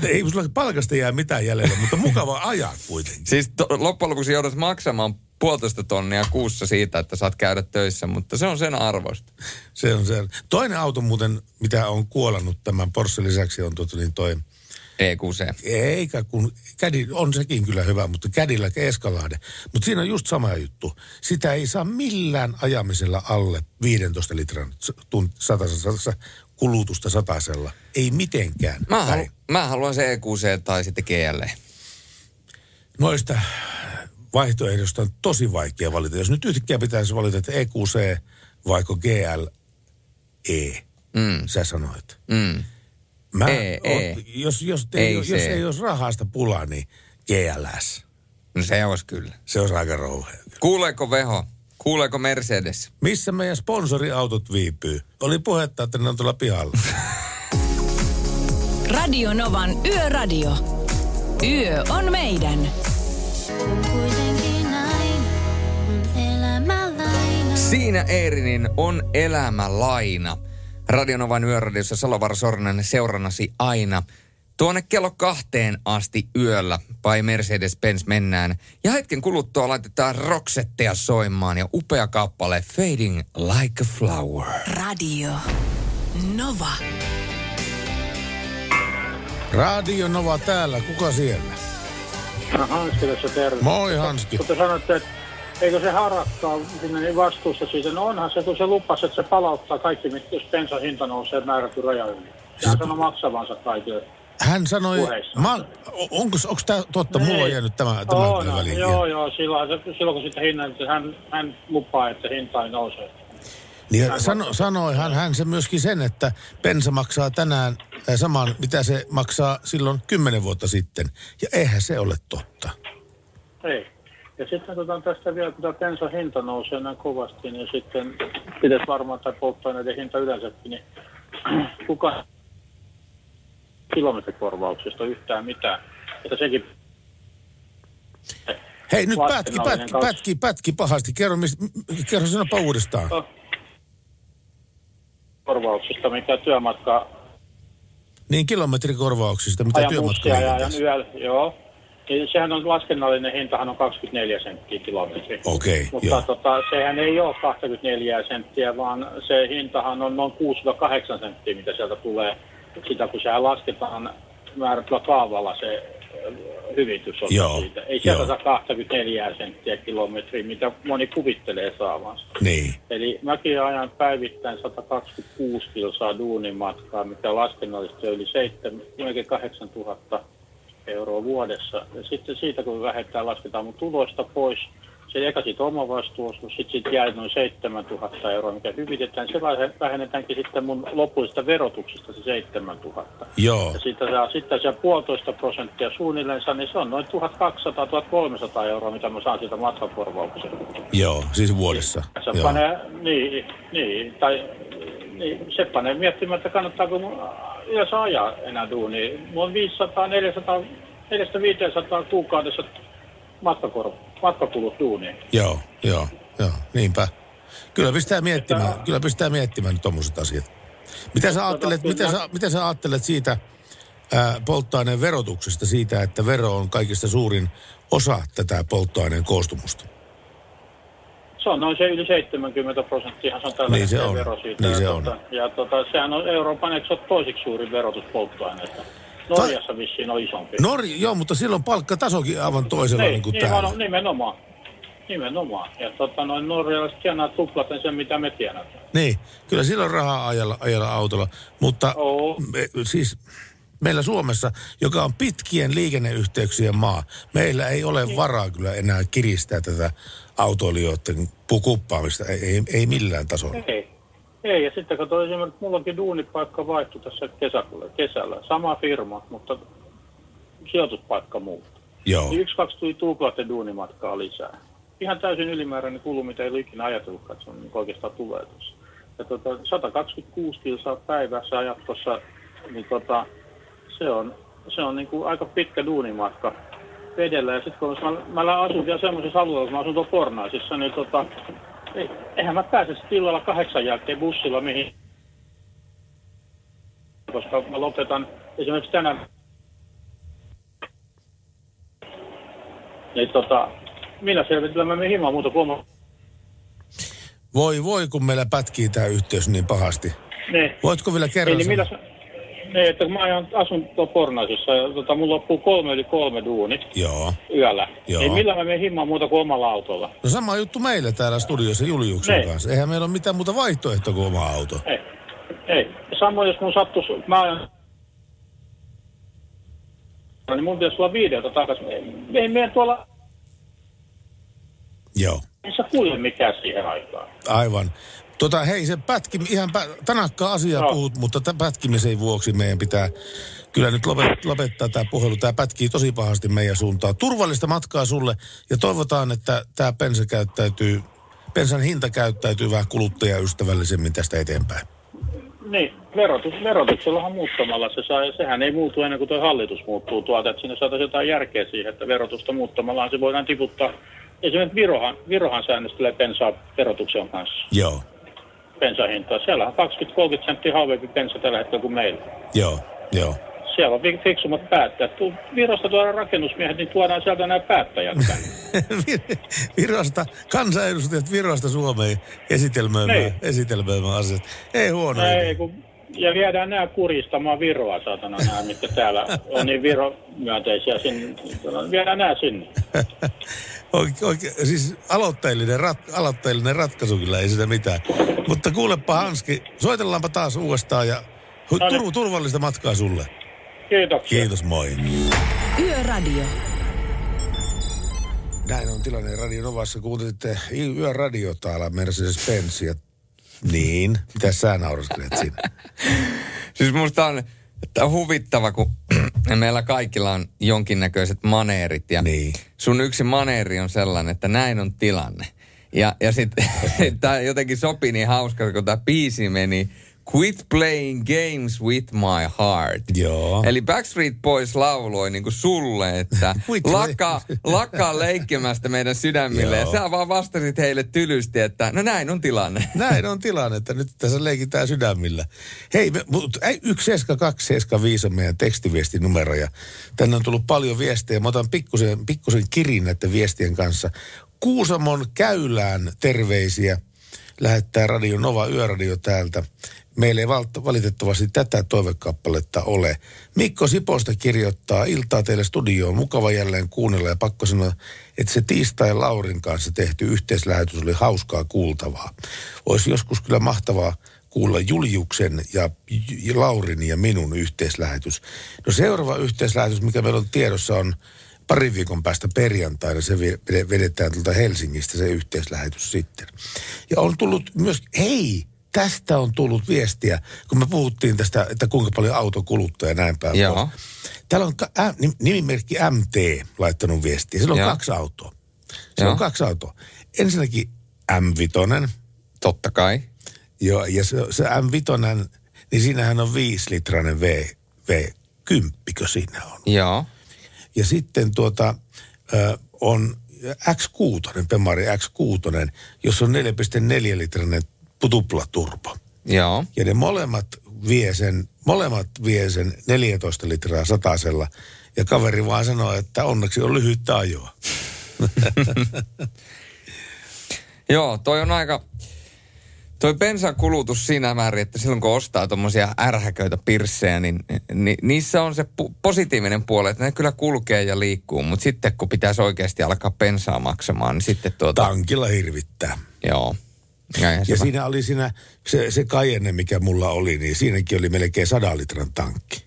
Ei sulla palkasta jää mitään jäljellä, mutta mukava ajaa kuitenkin. siis to, loppujen lopuksi joudut maksamaan puolitoista tonnia kuussa siitä, että saat käydä töissä, mutta se on sen arvosta. Se on se. Toinen auto muuten, mitä on kuolannut tämän Porsche lisäksi, on tuota niin toi EQC. Eikä kun, kädi, on sekin kyllä hyvä, mutta kädillä Escalade. Mutta siinä on just sama juttu. Sitä ei saa millään ajamisella alle 15 litran tunt, satasessa, kulutusta satasella. Ei mitenkään. Mä, halu, mä haluan se EQC tai sitten GL. noista vaihtoehdoista on tosi vaikea valita. Jos nyt yhtäkkiä pitäisi valita, että EQC vaiko GLE, Mm. sä sanoit. Mm. Mä, E, E. oot- jos, jos, Ei ei, jos se. ei olisi rahasta pulaa, niin GLS. No se olisi kyllä. Se olisi aika rouhea. Kuuleeko Veho? Kuuleeko Mercedes? Missä meidän sponsoriautot viipyy? Oli puhetta, että ne on tuolla pihalla. <laughs> Radio Novan Yöradio. Yö on meidän. Kuitenkin näin on elämä laina. Siinä Eerinin on elämä laina. Radionovan yöradiossa Salovar Sornen seurannasi aina. Tuonne kello kahteen asti yöllä vai Mercedes-Benz mennään. Ja hetken kuluttua laitetaan roksetteja soimaan ja upea kappale Fading Like a Flower. Radio Nova. Radio Nova täällä, kuka siellä? No Hanski tässä terve. Moi Hanski. Mutta sanotte, että eikö se harakka sinne niin vastuussa siitä? No onhan se, kun se lupasi, että se palauttaa kaikki, jos bensan hinta nousee määrätty raja yli. Sehän sanoi maksavansa kaikille. Hän sanoi, Puheissa. mä, onko, onko tämä totta? Mulla on jäänyt tämä, tämä on, kyllä väliin. joo, joo, silloin, se, silloin kun sitten hinnan, hän, hän lupaa, että hinta ei nouse. Niin ja sano, sanoi hän, hän se myöskin sen, että bensa maksaa tänään äh, saman, mitä se maksaa silloin kymmenen vuotta sitten. Ja eihän se ole totta. Ei. Ja sitten tota, tästä vielä, kun tämä bensan hinta nousee näin kovasti, niin sitten pitäisi varmaan, tai polttoaineiden hinta yleensäkin, niin <clears throat> kuka kilometrikorvauksesta yhtään mitään. Että sekin Hei, nyt pätki, pätki, pätki, pätki pahasti. Kerro, mis, m- kerro sanoppa uudestaan. korvauksista, mikä työmatka Niin kilometrikorvauksista, mitä ajan bussia ja ajan yöllä, joo. Sehän on laskennallinen hintahan on 24 senttiä kilometri. Okei, Mutta joo. tota, sehän ei ole 24 senttiä, vaan se hintahan on noin 6-8 senttiä, mitä sieltä tulee. Sitä kun sehän lasketaan määrätyllä kaavalla se hyvitys on Joo, siitä. Ei sieltä joo. saa 24 senttiä kilometriä, mitä moni kuvittelee saavansa. Niin, Eli mäkin ajan päivittäin 126 kilsaa duunimatkaa, mikä laskennallisesti on yli 7, melkein 8000 euroa vuodessa. Ja sitten siitä, kun vähentää, lasketaan mun tuloista pois, se eka siitä oma vastuuosuus, sitten siitä jäi noin 7000 euroa, mikä hyvitetään. Se vähe- vähennetäänkin sitten mun lopullisesta verotuksesta se 7000. joo, Ja sitten saa sitten se puolitoista prosenttia suunnilleen, niin se on noin 1200-1300 euroa, mitä mä saan siitä matkakorvauksen. joo, siis vuodessa. Se Joo. panee, niin, niin, tai niin, se panee miettimään, että kannattaako mun yleensä ajaa enää duunia. Mulla on 500, 400, 400-500 kuukaudessa matkakor, matkakulut duuniin. Joo, joo, joo, niinpä. Kyllä pistää miettimään, kyllä pistää miettimään tuommoiset asiat. Mitä sä ajattelet, mitä sä, mitä sä ajattelet siitä ää, polttoaineen verotuksesta, siitä, että vero on kaikista suurin osa tätä polttoaineen koostumusta? Se on noin se yli 70 prosenttia, se on tällä Niin se on, vero siitä. niin ja, se on. tota, ja tota, sehän on Euroopan, eikö se ole toisiksi suurin verotus polttoaineesta? Norjassa vissiin on isompi. Norja, joo, mutta silloin palkkatasokin aivan toisella niin, kuin niin, täällä. on, nimenomaan. Nimenomaan. Ja tota, noin norjalaiset tienaa tuplaten sen, mitä me tienataan. Niin, kyllä silloin rahaa ajalla, ajalla autolla. Mutta Oo. me, siis meillä Suomessa, joka on pitkien liikenneyhteyksien maa, meillä ei ole Niin. varaa kyllä enää kiristää tätä autoilijoiden kuppaamista. Ei, ei, ei millään tasolla. Ei. Ei, ja sitten kato esimerkiksi, mullakin duunipaikka vaihtui tässä kesäkuulla, kesällä. Sama firma, mutta sijoituspaikka muuttui. Joo, Niin yksi, kaksi tuli tuuplaten duunimatkaa lisää. Ihan täysin ylimääräinen kulu, mitä ei ole ikinä ajatellutkaan, että se on niin oikeastaan tulee tuossa. Ja tota, 126 kilsaa päivässä ajat tuossa, niin tota, se on, se on niin kuin aika pitkä duunimatka vedellä. Ja sitten kun mä, mä asun vielä semmoisessa alueella, kun mä asun tuolla Pornaisissa, niin tota, ei, eihän mä pääse sitten illalla kahdeksan jälkeen bussilla mihin. Koska mä lopetan esimerkiksi tänään Niin tota, minä selvitellä mä himaan muuta kuin voi voi, kun meillä pätkii tämä yhteys niin pahasti. Ne. Voitko vielä kerran Eli sanoa? Ne, että mä ajan, asun tuolla Pornaisissa ja tota, mulla loppuu kolme yli kolme duunit Joo. yöllä. Joo. Niin millä mä menen himaan muuta kuin omalla autolla? No sama juttu meillä täällä studiossa Juliuksen Niin. kanssa. Eihän meillä ole mitään muuta vaihtoehtoa kuin oma auto. Ei. Ei. Samoin jos mun sattuisi, mä ajan niin mun pitäisi olla videota takaisin. Ei meidän tuolla, Joo. ei se kuule mikään siihen aikaan. Aivan. Tota, hei, se pätki, ihan pä, tanakkaa asiaa Joo. puhut, mutta tämän pätkimisen vuoksi meidän pitää kyllä nyt lopet, lopettaa tämä puhelu. Tämä pätkii tosi pahasti meidän suuntaan. Turvallista matkaa sulle ja toivotaan, että tämä pensa käyttäytyy, pensan hinta käyttäytyy vähän kuluttajaystävällisemmin tästä eteenpäin. Niin, verotus, verotuksellahan muuttamalla se saa, sehän ei muutu ennen kuin tuo hallitus muuttuu tuolta, että siinä saataisiin jotain järkeä siihen, että verotusta muuttamalla se voidaan tiputtaa. Esimerkiksi Virohan, Virohan säännöstelee pensaa verotuksen kanssa, Joo, pensahintaa. Siellä on 20-30 senttiä halvempi pensa tällä hetkellä kuin meillä. joo, joo. Siellä on fi- fiksummat päättäjät. Virosta tuodaan rakennusmiehet, niin tuodaan sieltä nämä päättäjät <laughs> Virosta, kansanedustajat Virosta Suomeen esitelmöimään, Niin. esitelmöimään asiat. Ei huono. No ei, kun, ja viedään nämä kuristamaan Viroa, saatana nämä, mitkä täällä on niin Viro-myönteisiä. Sinne. Viedään nämä sinne. <laughs> Oike, oike, siis aloitteellinen, rat, aloitteellinen ratkaisu kyllä, ei sitä mitään. Mutta kuulepa Hanski, soitellaanpa taas uudestaan ja hu- No niin. tur, turvallista matkaa sulle. Kiitoksia. Kiitos, moi. Yöradio. Näin on tilanne Radio Novassa. Kuuntelitte yöradio täällä Mercedes-Benz ja niin, mitä sä nauraskelet siinä? <laughs> Siis musta on, että on huvittava, kun <clears throat> meillä kaikilla on jonkinnäköiset maneerit ja Niin. sun yksi maneeri on sellainen, että näin on tilanne. Ja, ja sitten <laughs> tämä jotenkin sopi niin hauska, kun tämä biisi meni Quit playing games with my heart. Joo. Eli Backstreet Boys lauloi niin kuin sulle, että <laughs> lakkaa, <laughs> lakkaa leikkimästä meidän sydämille. Ja Joo. sä vaan vastasit heille tylysti, että no näin on tilanne. <laughs> Näin on tilanne, että nyt tässä leikitään sydämillä. Hei, me, mut, ei, 17275 on meidän tekstiviestinumero ja tänne on tullut paljon viestejä. Mä otan pikkusen, pikkusen kirin näiden viestien kanssa. Kuusamon käylään terveisiä. Lähettää Radio Nova Yöradio täältä. Meillä ei valitettavasti tätä toivekappaletta ole. Mikko Siposta kirjoittaa iltaa teille studioon. Mukava jälleen kuunnella ja pakko sanoa, että se tiistai Laurin kanssa tehty yhteislähetys oli hauskaa kuultavaa. Olisi joskus kyllä mahtavaa kuulla Juliuksen ja Laurin ja minun yhteislähetys. No seuraava yhteislähetys, mikä meillä on tiedossa on parin viikon päästä perjantaina. Se vedetään tuolta Helsingistä se yhteislähetys sitten. Ja on tullut myös, hei, tästä on tullut viestiä, kun me puhuttiin tästä, että kuinka paljon auto kuluttaa ja näin päin. Joo. Täällä on nimimerkki MT laittanut viestiä. Sillä on Joo. kaksi autoa. Se Joo. on kaksi autoa. Ensinnäkin M5, Totta kai. Joo, ja se, se M5, niin siinähän on 5 litrainen V, V10, siinä on. Joo. Ja sitten tuota, ö, on X6, Pemari X6, jossa on 4,4 litrainen tuplaturbo. Joo. Ja ne molemmat vie sen, molemmat vie sen 14 litraa satasella. Ja kaveri vaan sanoo, että onneksi on lyhyttä ajoa. <laughs> Joo, toi on aika... Toi bensan kulutus siinä määrin, että silloin kun ostaa tuommoisia ärhäköitä pirssejä, niin, niin niissä on se pu- positiivinen puoli, että ne kyllä kulkee ja liikkuu. Mutta sitten kun pitäisi oikeasti alkaa bensaa maksamaan, niin sitten tuota... Tankilla hirvittää. Joo. Näinhän Ja siinä oli siinä, se, se Cayenne, mikä mulla oli, niin siinäkin oli melkein 100 litran tankki.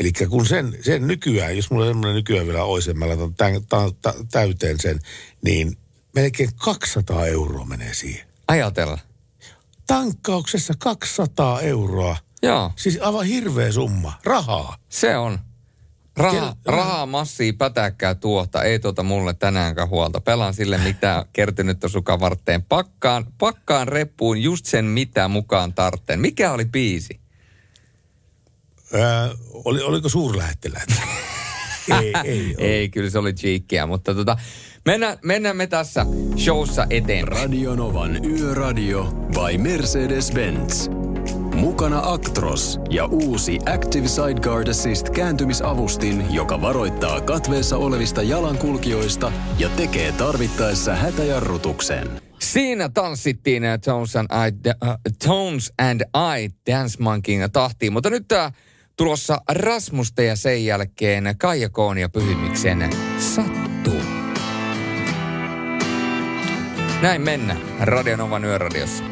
Eli kun sen, sen nykyään, jos mulla semmoinen nykyään vielä olisi, mä laitan tämän, ta, ta, täyteen sen, niin melkein 200 euroa menee siihen. Ajatella. Tankkauksessa 200 euroa. Joo, Siis aivan hirveä summa. Rahaa. se on. Raha, Kel- rahaa massia pätäkkää tuota, ei tuota mulle tänäänkään huolta. Pelaan sille, <laughs> mitä kertynyt on sukan varteen. Pakkaan, pakkaan reppuun just sen, mitä mukaan tartteen. Mikä oli biisi? Ää, oli, oliko suurlähettiläät? <laughs> ei, ei, ei. Ei, kyllä se oli cheekkiä, mutta tota, mennään, mennään me tässä showssa eteenpäin. Radio Novan Yöradio by Mercedes-Benz. Mukana Actros ja uusi Active Sideguard Assist kääntymisavustin, joka varoittaa katveessa olevista jalankulkijoista ja tekee tarvittaessa hätäjarrutuksen. Siinä tanssittiin äh, Tones and I, uh, Tones and I Dance Monkeyn tahtiin, mutta nyt tää tulossa Rasmusta ja sen jälkeen Kaija Koon ja Pyhimyksen Sattuu. Näin mennään Radionovan yöradiossa.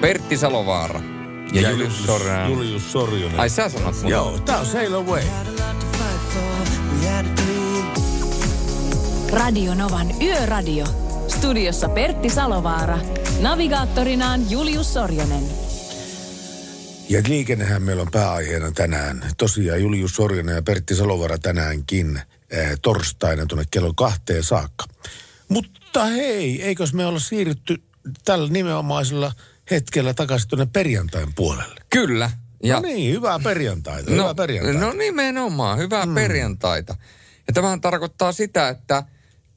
Pertti Salovaara ja, ja Julius Sorjonen. Julius Sorjonen. Ai sä sanot mun. Joo, tää on Sail Away. For. Radionovan Yöradio. Studiossa Pertti Salovaara. Navigaattorinaan Julius Sorjonen. Ja liikennehän meillä on pääaiheena tänään. Tosiaan Julius Sorjonen ja Pertti Salovara tänäänkin äh, torstaina tuonne kello kahteen saakka. Mutta hei, eikös me olla siirrytty tällä nimenomaisella hetkellä takaisin tuonne perjantain puolelle? Kyllä. Ja, no niin, hyvää perjantaita, hyvää perjantaita. No nimenomaan, hyvää mm. perjantaita. Ja tämähän tarkoittaa sitä, että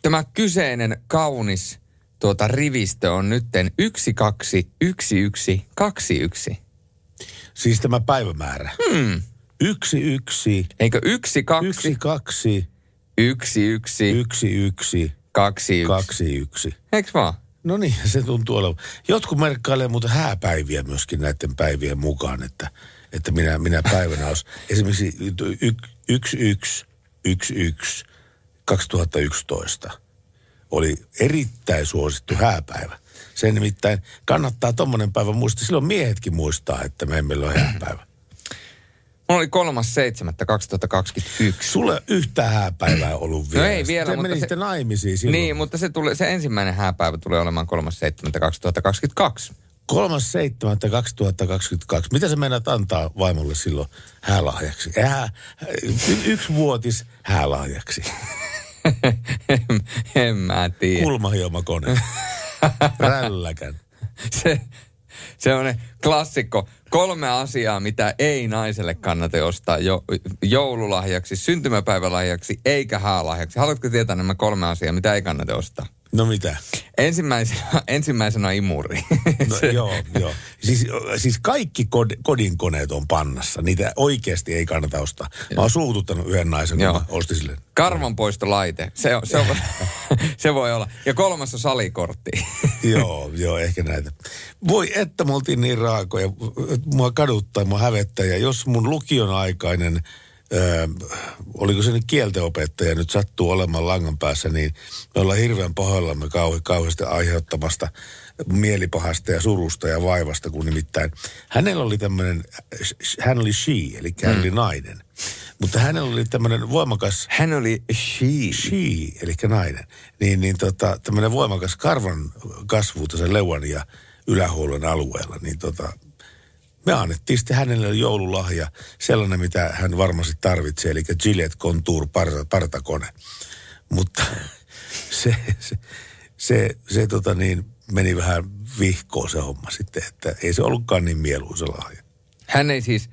tämä kyseinen kaunis tuota rivistö on nytten 121121. Siis tämä päivämäärä. Hmm. Yksi, yksi. Eikö yksi, kaksi? Yksi, kaksi. Yksi, yksi. Yksi, yksi. Kaksi, yksi. Kaksi, yksi. Eiks vaan? No niin, <laughs> se tuntuu olevan. Jotkut merkkailee muuten hääpäiviä myöskin näiden päivien mukaan, että, että minä, minä päivänä olisi esimerkiksi y- yksi, yksi, yksi, yksi, 2011 oli erittäin suosittu hääpäivä. Se nimittäin kannattaa tommonen päivä muistaa. Silloin miehetkin muistaa, että me emme ole hääpäivä. Mulla oli 3.7.2021. Sulle yhtä hääpäivää ollut vielä. No ei vielä, Te mutta se- naimisiin silloin. Niin, mutta se, tulee, se ensimmäinen hääpäivä tulee olemaan 3.7.2022. 3.7.2022. Mitä sä meinaat antaa vaimolle silloin häälahjaksi? Hää, y- yksi vuotis häälahjaksi. en, <laughs> en mä tiedä. Kulmahiomakone. <laughs> Rälläkän. Se, se on klassikko. Kolme asiaa, mitä ei naiselle kannata ostaa jo, joululahjaksi, syntymäpäivälahjaksi eikä häälahjaksi. Haluatko tietää nämä kolme asiaa, mitä ei kannata ostaa? No mitä? Ensimmäisenä, <laughs> ensimmäisenä imuri. <laughs> No, joo, joo. Siis, siis kaikki kod, kodinkoneet on pannassa. Niitä oikeasti ei kannata ostaa. Mä oon suututtanut yhden naisen, kun Joo. mä ostin sille. Karvanpoistolaite, se, on, se, on, <laughs> se voi olla. Ja kolmas on salikortti. joo, joo, ehkä näitä. Voi että me oltiin niin raakoja. Mua kaduttaa, mua hävettää. Ja jos mun lukion aikainen, ö, oliko se nyt kieltenopettaja, nyt sattuu olemaan langan päässä, niin me ollaan hirveän pahoillamme kau, kauheasti aiheuttamasta mielipahasta ja surusta ja vaivasta, kun nimittäin hänellä oli tämmöinen, hän oli she, eli hän oli nainen. Mutta hänellä oli tämmöinen voimakas Hän oli she. she, eli nainen, niin, niin tota, tämmöinen voimakas karvan kasvu tässä leuan ja ylähuollon alueella, niin tota, me annettiin sitten hänelle joululahja, sellainen mitä hän varmasti tarvitsee, eli Gillette Contour parta, partakone. Mutta <laughs> se, se, se, se tota niin, meni vähän vihkoon se homma sitten, että ei se ollutkaan niin mieluisa lahja. Hän ei siis,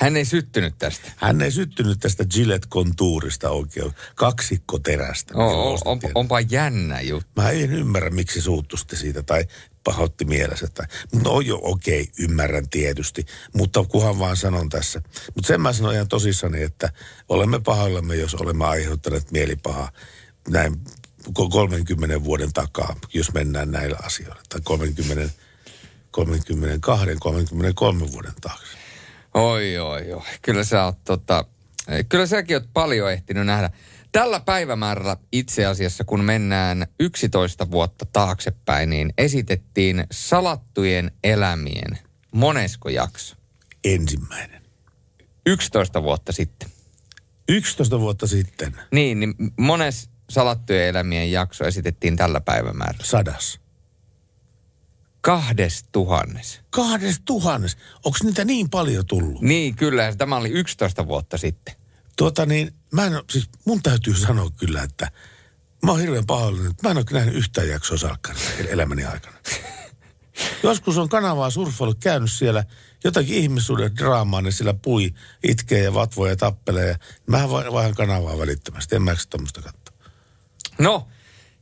hän ei syttynyt tästä. Hän ei syttynyt tästä Gillette Contourista oikein kaksikkoterästä. O, mikä o, on, ostettiin. onpa jännä juttu. Mä en ymmärrä, miksi suuttusti siitä tai pahoitti mielessä. Tai, no joo, okei, ymmärrän tietysti, mutta kuhan vaan sanon tässä. Mutta sen mä sanon ihan tosissani, että olemme pahoillamme, jos olemme aiheuttaneet mielipahaa näin ko- 30 vuoden takaa, jos mennään näillä asioilla. Tai 30, 32, 33 vuoden taakse. Oi, oi, oi. Kyllä sä oot tota, kyllä säkin oot paljon ehtinyt nähdä. Tällä päivämäärällä itse asiassa, kun mennään 11 vuotta taaksepäin, niin esitettiin salattujen elämien monesko jakso. Ensimmäinen. 11 vuotta sitten. 11 vuotta sitten. Niin, niin mones salattujen elämien jakso esitettiin tällä päivämäärällä. Sadas. Kahdes tuhannes. Kahdes tuhannes. Onko niitä niin paljon tullut? Niin, kyllä. Tämä oli 11 vuotta sitten. Tuota niin, mä en, siis mun täytyy sanoa kyllä, että mä oon hirveän pahoillani, että mä en ole nähnyt yhtään jaksoa salkkaria elämäni aikana. <laughs> Joskus on kanavaa surffailut käynyt siellä jotakin ihmissuuden draamaa, ne siellä pui, itkee ja vatvoo ja tappelee. Ja mähän vai- vaihan kanavaa välittömästi, en mä tommoista katsoa. No,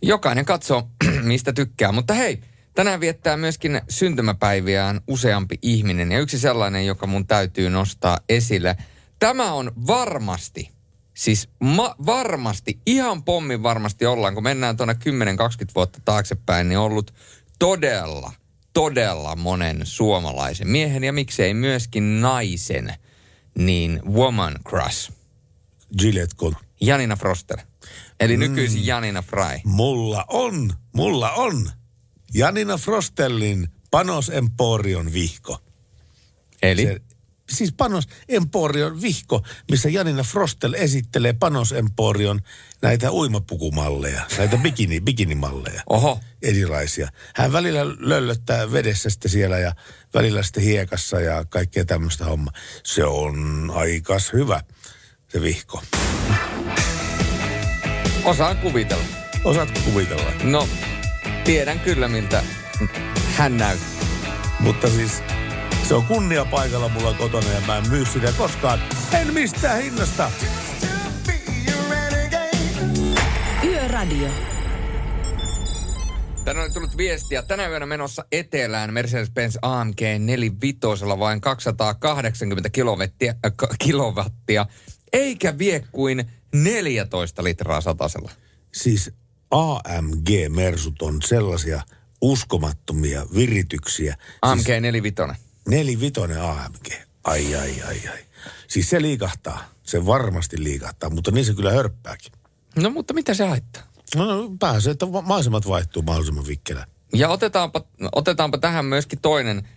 jokainen katsoo, <clears throat> mistä tykkää. Mutta hei, tänään viettää myöskin syntymäpäiviään useampi ihminen. Ja yksi sellainen, joka mun täytyy nostaa esille. Tämä on varmasti, siis ma- varmasti, ihan pommin varmasti ollaan, kun mennään tuonne 10-20 vuotta taaksepäin, niin ollut todella, todella monen suomalaisen miehen ja miksei myöskin naisen, niin woman crush. Gillette. Janina Froster. Eli nykyisin Janina Fry. Mulla on, mulla on. Janina Frostellin Panos Emporion vihko. Eli? Se, siis Panos Emporion vihko, missä Janina Frostel esittelee Panos Emporion näitä uimapukumalleja, näitä bikini, bikinimalleja. Oho. Erilaisia. Hän välillä löllöttää vedessä sitten siellä ja välillä sitten hiekassa ja kaikkea tämmöistä hommaa. Se on aikas hyvä, se vihko. Osaan kuvitella. Osaatko kuvitella? No, tiedän kyllä miltä hän näyttää. Mutta siis se on kunnia paikalla mulla kotona ja mä en myy sitä koskaan. En mistään hinnasta. Yöradio. Tänään on tullut viestiä. Tänä yönä menossa etelään Mercedes-Benz AMG 45 vain 280 kilowattia, äh, kilowattia, eikä vie kuin 14 litraa satasella. Siis AMG-mersut on sellaisia uskomattomia virityksiä. AMG Siis 45. nelivitonen AMG. Ai, ai, ai, ai. Siis se liikahtaa. Se varmasti liikahtaa, mutta niin se kyllä hörppääkin. No mutta mitä se haittaa? No pääsee, että maisemat vaihtuu mahdollisimman vikkelä. Ja otetaanpa, otetaanpa tähän myöskin toinen,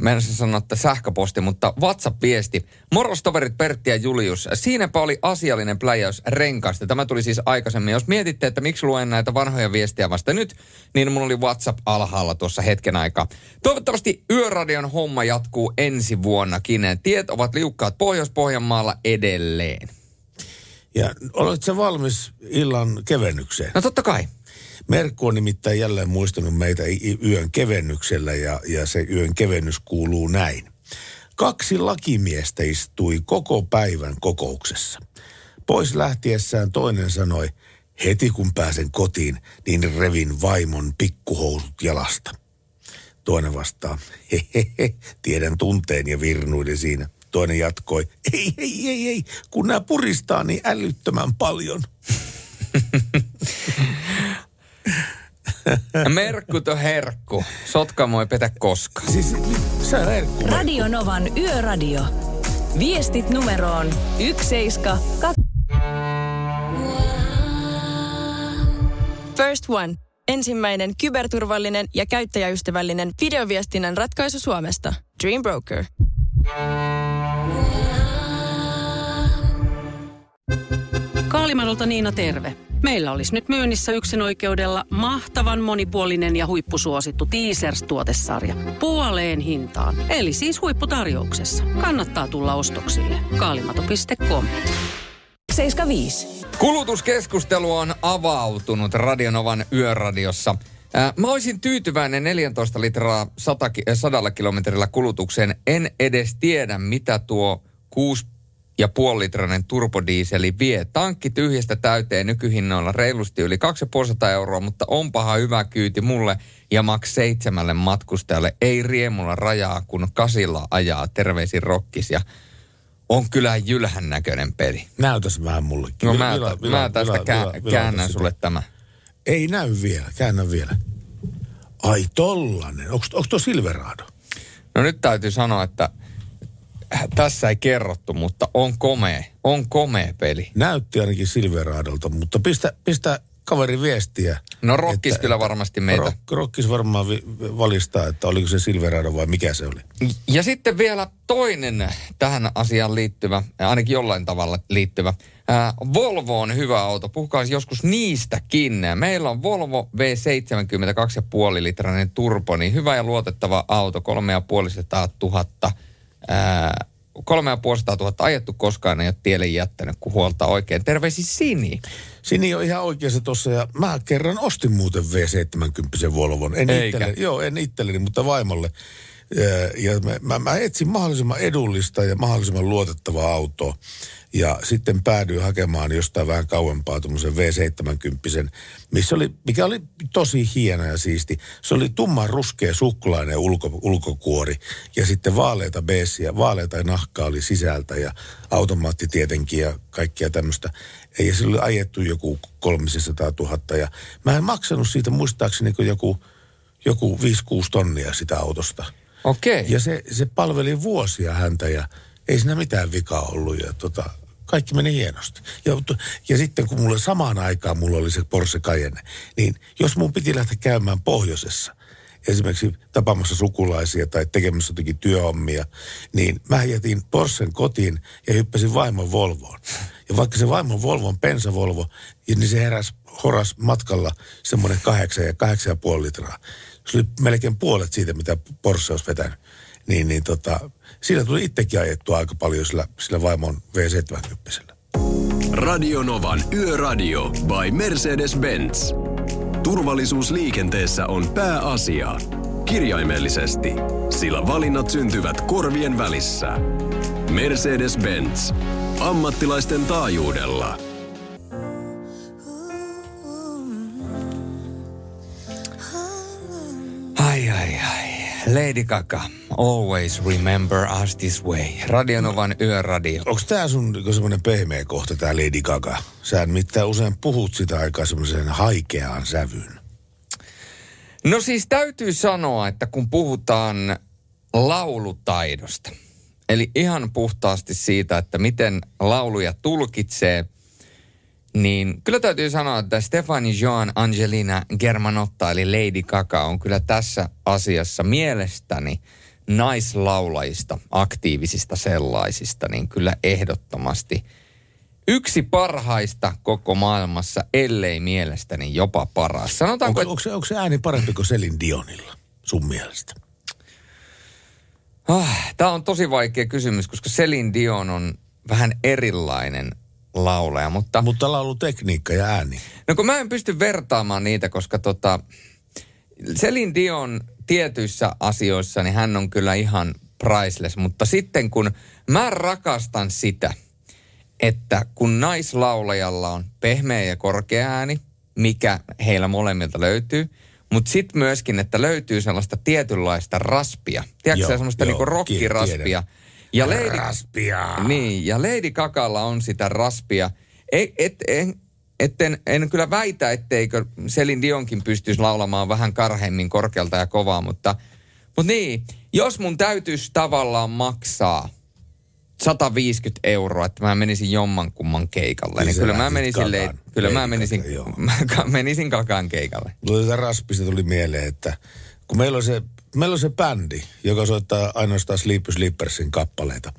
mä en sanoa, että sähköposti, mutta WhatsApp-viesti. Moros toverit Pertti ja Julius. Siinäpä oli asiallinen pläjäys renkaista. Tämä tuli siis aikaisemmin. Jos mietitte, että miksi luen näitä vanhoja viestiä vasta nyt, niin mun oli WhatsApp alhaalla tuossa hetken aikaa. Toivottavasti Yöradion homma jatkuu ensi vuonnakin. Tiet ovat liukkaat Pohjois-Pohjanmaalla edelleen. Ja oletko valmis illan kevennykseen? No totta kai. Merkku on nimittäin jälleen muistanut meitä yön kevennyksellä ja, ja se yön kevennys kuuluu näin. Kaksi lakimiestä istui koko päivän kokouksessa. Pois lähtiessään toinen sanoi, heti kun pääsen kotiin, niin revin vaimon pikkuhousut jalasta. Toinen vastaa, hehehe, tiedän tunteen ja virnuiden siinä. Toinen jatkoi, ei, ei, ei, ei, kun nämä puristaa niin älyttömän paljon. <laughs> <laughs> Merkku to herkku. Sotkamo ei petä koskaan. Siis sä Merkku, Radio Novan Yöradio. Viestit numeroon 172. First One. Ensimmäinen kyberturvallinen ja käyttäjäystävällinen videoviestinnän ratkaisu Suomesta. Dream Broker. Kaalimadolta Niina terve. Meillä olisi nyt myynnissä yksin oikeudella mahtavan monipuolinen ja huippusuosittu Teasers-tuotesarja. Puoleen hintaan. Eli siis huipputarjouksessa. Kannattaa tulla ostoksille. Kaalimato.com 75. Kulutuskeskustelu on avautunut Radionovan yöradiossa. Mä olisin tyytyväinen 14 litraa 100, ki- äh, 100 kilometrillä kulutukseen. En edes tiedä, mitä tuo 6,5 litrainen turbodieseli vie. Tankki tyhjästä täyteen nykyhinnoilla reilusti yli 250 euroa, mutta onpahan hyvä kyyti mulle ja maks seitsemälle matkustajalle. Ei riemulla rajaa, kun kasilla ajaa. Terveisin rokkis ja on kyllä jylhän näköinen peli. näytäs vähän mullekin. No Vila- mä, vila- vila, mä tästä vila- kää, vila- käännän sitä. sulle tämä. Ei näy vielä, käännä vielä. Ai tollanen. Onko tuo Silverado? No nyt täytyy sanoa, että tässä ei kerrottu, mutta on komea. On komea peli. Näytti ainakin Silveradolta, mutta pistä, pistä kaveri viestiä. No Rokkis kyllä varmasti meitä. Rock, rokkis varmaan vi, valistaa, että oliko se Silverado vai mikä se oli. Ja sitten vielä toinen tähän asiaan liittyvä, ainakin jollain tavalla liittyvä. Ää, Volvo on hyvä auto. Puhukaa joskus niistäkin. Meillä on Volvo V70 2,5 litrainen turbo, niin hyvä ja luotettava auto, 3,5 tuhatta. Ää, 3,5 tuhatta ajettu koskaan ei ole tielle jättänyt, kun huolta oikein. Terveisiin Sini. Sini on ihan oikeassa tuossa ja mä kerran ostin muuten V70 Volvon. En Eikä. itselleni, joo, en itselleni, mutta vaimolle. Ja, mä, mä, mä etsin mahdollisimman edullista ja mahdollisimman luotettavaa autoa. Ja sitten päädyin hakemaan jostain vähän kauempaa tuommoisen V70, missä oli, mikä oli tosi hieno ja siisti. Se oli tumman ruskea suklainen ulko, ulkokuori ja sitten vaaleita beessiä, vaaleita nahkaa oli sisältä ja automaatti tietenkin ja kaikkia tämmöistä. Ja se oli ajettu joku 300 000 ja mä en maksanut siitä muistaakseni joku, joku 5-6 tonnia sitä autosta. Okei. Ja se, se palveli vuosia häntä ja ei siinä mitään vikaa ollut ja tota, kaikki meni hienosti. Ja, ja sitten kun mulle samaan aikaan mulla oli se Porsche Cayenne, niin jos mun piti lähteä käymään pohjoisessa, esimerkiksi tapaamassa sukulaisia tai tekemässä jotakin työhommia, niin mä jätin Porschen kotiin ja hyppäsin vaimon Volvoon. Ja vaikka se vaimon Volvo on pensavolvo, niin se heräs horas matkalla semmoinen kahdeksan ja kahdeksan ja puoli litraa. Se oli melkein puolet siitä, mitä Porsche olisi vetänyt. Niin, niin tota, siinä tuli itsekin ajettua aika paljon sillä, sillä vaimon V70. Radionovan Yöradio by Mercedes-Benz. Turvallisuus liikenteessä on pääasia. Kirjaimellisesti, sillä valinnat syntyvät korvien välissä. Mercedes-Benz. Ammattilaisten taajuudella. Ai, ai, ai. Lady Gaga, always remember us this way. Radionovan yöradio. Onko tämä sun niinku semmoinen pehmeä kohta, tämä Lady Gaga? Sä mitään usein puhut sitä aikaa semmoisen haikeaan sävyyn. No siis täytyy sanoa, että kun puhutaan laulutaidosta, eli ihan puhtaasti siitä, että miten lauluja tulkitsee, niin kyllä täytyy sanoa, että Stefani Joan Angelina Germanotta, eli Lady Gaga, on kyllä tässä asiassa mielestäni naislaulajista, aktiivisista sellaisista, niin kyllä ehdottomasti yksi parhaista koko maailmassa, ellei mielestäni jopa paras. Sanotaanko, Onko, onko, se, onko se ääni parempi kuin Selin Dionilla sun mielestä? Ah, Tämä on tosi vaikea kysymys, koska Celine Dion on vähän erilainen laulaja, mutta... Mutta laulutekniikka ja ääni. No kun mä en pysty vertaamaan niitä, koska tota... Celine Dion tietyissä asioissa, niin hän on kyllä ihan priceless, mutta sitten kun mä rakastan sitä, että kun naislaulajalla on pehmeä ja korkea ääni, mikä heillä molemmilta löytyy, mutta sitten myöskin, että löytyy sellaista tietynlaista raspia. Tiedätkö Joo, semmoista joo, niinku ki- rockiraspia? tiedän. Ja Lady, Raspia. niin, ja Lady Gagalla on sitä raspia. Ei, et, en, etten, en kyllä väitä, etteikö Selin Dionkin pystyisi laulamaan vähän karheimmin korkealta ja kovaa, mutta, mutta niin, jos mun täytyisi tavallaan maksaa 150 euroa, että mä menisin jommankumman keikalle, Niin niin kyllä mä menisin, le- Gagaan. kyllä mä menisin, <laughs> mä menisin kakaan keikalle. Mulla tätä raspista tuli mieleen, että kun meillä on se, meillä on se bändi, joka soittaa ainoastaan Sleepy Sleepersin kappaleita,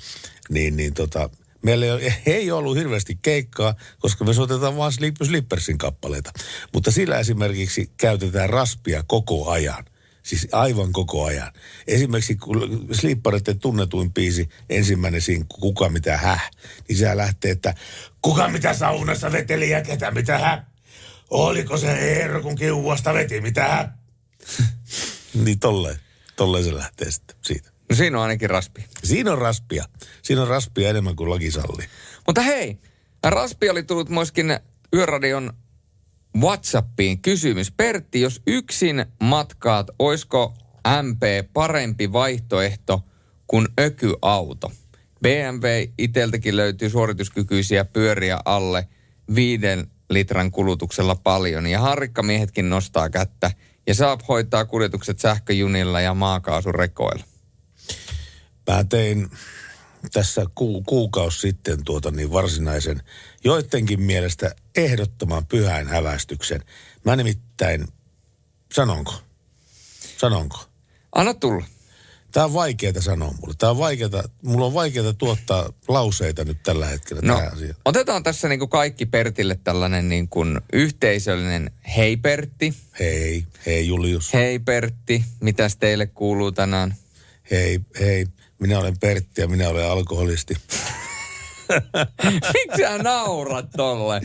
niin, niin tota, meillä ei, ole, ei ollut hirveästi keikkaa, koska me soitetaan vaan Sleepy Sleepersin kappaleita. Mutta sillä esimerkiksi käytetään raspia koko ajan. Siis aivan koko ajan. Esimerkiksi kun Sleepereiden tunnetuin biisi, ensimmäinen sinkku, Kuka mitä häh, niin se lähtee, että kuka mitä saunassa veteli ja ketä mitä häh. Oliko se Eero, kun kiuasta veti, mitä häh? <laughs> niin tolleen, tolleen se lähtee sitten siitä. No siinä on ainakin raspi. Siinä on raspia. Siinä on raspia enemmän kuin laki sallii. Mutta hei, Raspi oli tullut myöskin Yöradion WhatsAppiin kysymys. Pertti, jos yksin matkaat, oisko MP parempi vaihtoehto kuin ökyauto? BMW iteltäkin löytyy suorituskykyisiä pyöriä alle viiden litran kulutuksella paljon. Ja harrikkamiehetkin nostaa kättä. Ja Saab hoitaa kuljetukset sähköjunilla ja maakaasurekoilla. Mä tein tässä ku, kuukausi sitten tuota niin varsinaisen, joidenkin mielestä ehdottoman pyhän hävästyksen. Mä nimittäin, sanonko? Sanonko? Anna tulla. Tämä on vaikeaa sanoa mulle. Tämä on vaikeaa, mulla on vaikeaa tuottaa lauseita nyt tällä hetkellä No, tähän asiaan. otetaan tässä niin kuin kaikki Pertille tällainen niin kuin yhteisöllinen hei Pertti. Hei, hei Julius. Hei Pertti, mitäs teille kuuluu tänään? Hei, hei. Minä olen Pertti ja minä olen alkoholisti. <laughs> Miksi sä naurat tolle?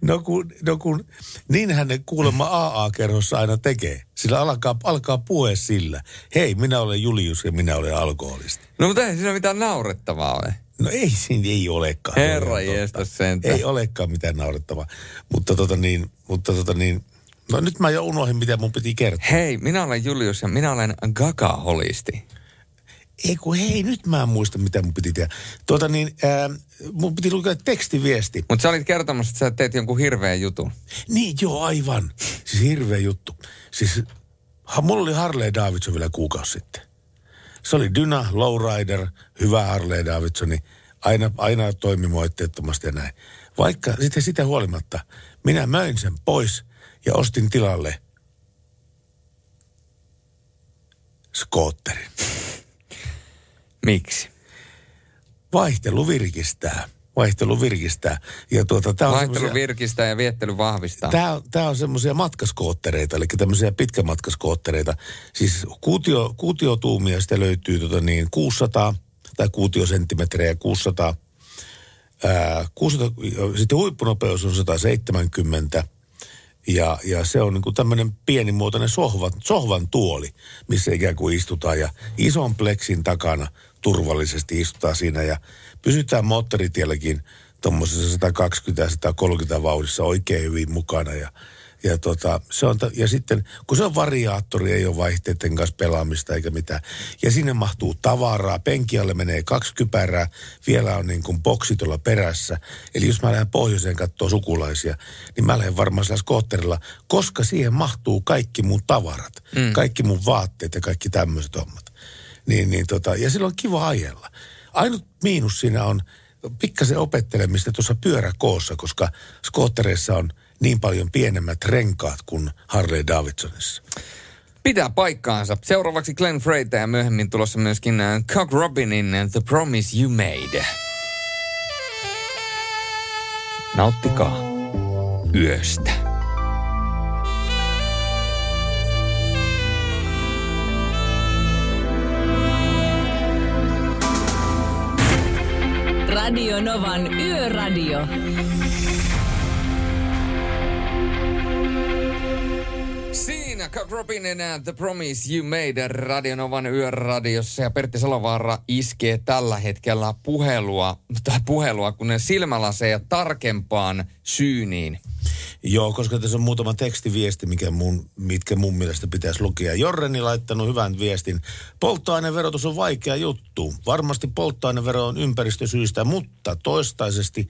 No kun, no kun niinhän ne kuulemma AA-kerhossa aina tekee. Sillä alkaa, alkaa puhe sillä. Hei, minä olen Julius ja minä olen alkoholisti. No mutta ei siinä mitään naurettavaa ole. No ei siinä ei olekaan. Herra jestas sentään. Ei olekaan mitään naurettavaa. Mutta tota niin, mutta tota niin, no nyt mä jo unohdin, mitä mun piti kertoa. Hei, minä olen Julius ja minä olen Gaga-holisti. Ei kun hei, nyt mä en muista, mitä mun piti tehdä. Tuota niin, ää, mun piti lukea tekstiviesti. Mutta sä olit kertomassa, että sä teet jonkun hirveän jutun. Niin, joo, aivan. Siis hirveä juttu. Siis ha, mulla oli Harley Davidson vielä kuukausi sitten. Se oli Dyna, Lowrider, hyvä Harley Davidsoni. Aina, aina toimi moitteettomasti ja näin. Vaikka sitten sitä huolimatta, minä möin sen pois ja ostin tilalle skootterin. Miksi? Vaihtelu virkistää. Vaihtelu virkistää. Ja tuota, tää on Vaihtelu semmosia- virkistää ja viettely vahvistaa. Tämä on, tää on semmoisia matkaskoottereita, eli tämmöisiä pitkämatkaskoottereita. Siis kuutio, kuutiotuumia sitä löytyy tota niin 600 tai kuutiosenttimetrejä 600. Ää, 600 sitten huippunopeus on 170 ja, ja se on niin tämmöinen pienimuotoinen sohvan, sohvan tuoli, missä ikään kuin istutaan ja ison pleksin takana turvallisesti istutaan siinä ja pysytään moottoritielläkin tuommoisessa 120-130 vauhdissa oikein hyvin mukana ja, ja, tota, se on, ja sitten, kun se on variaattori, ei ole vaihteiden kanssa pelaamista eikä mitään. Ja sinne mahtuu tavaraa, penki alle menee kaksi kypärää, vielä on niin kuin boksi tuolla perässä. Eli jos mä lähden pohjoiseen katsoa sukulaisia, niin mä lähden varmaan sillä skootterilla, koska siihen mahtuu kaikki mun tavarat, mm. kaikki mun vaatteet ja kaikki tämmöiset hommat. Niin, niin tota, ja silloin on kiva ajella. Ainut miinus siinä on pikkasen opettelemista tuossa pyöräkoossa, koska skoottereissa on niin paljon pienemmät renkaat kuin Harley Davidsonissa. Pitää paikkaansa. Seuraavaksi Glenn Freytä ja myöhemmin tulossa myöskin äh, Cock Robinin äh, The Promise You Made. Nauttikaa yöstä. Radio Novan Yöradio. Siinä Cock Robinin äh, The Promise You Made Radionovan yöradiossa ja Pertti Salovaara iskee tällä hetkellä puhelua, tai puhelua, kun ne silmälaseja tarkempaan syyniin. Joo, koska tässä on muutama tekstiviesti, mikä mun, mitkä mun mielestä pitäisi lukea. Jorreni laittanut hyvän viestin. Polttoaineverotus on vaikea juttu. Varmasti polttoainevero on ympäristösyistä, mutta toistaisesti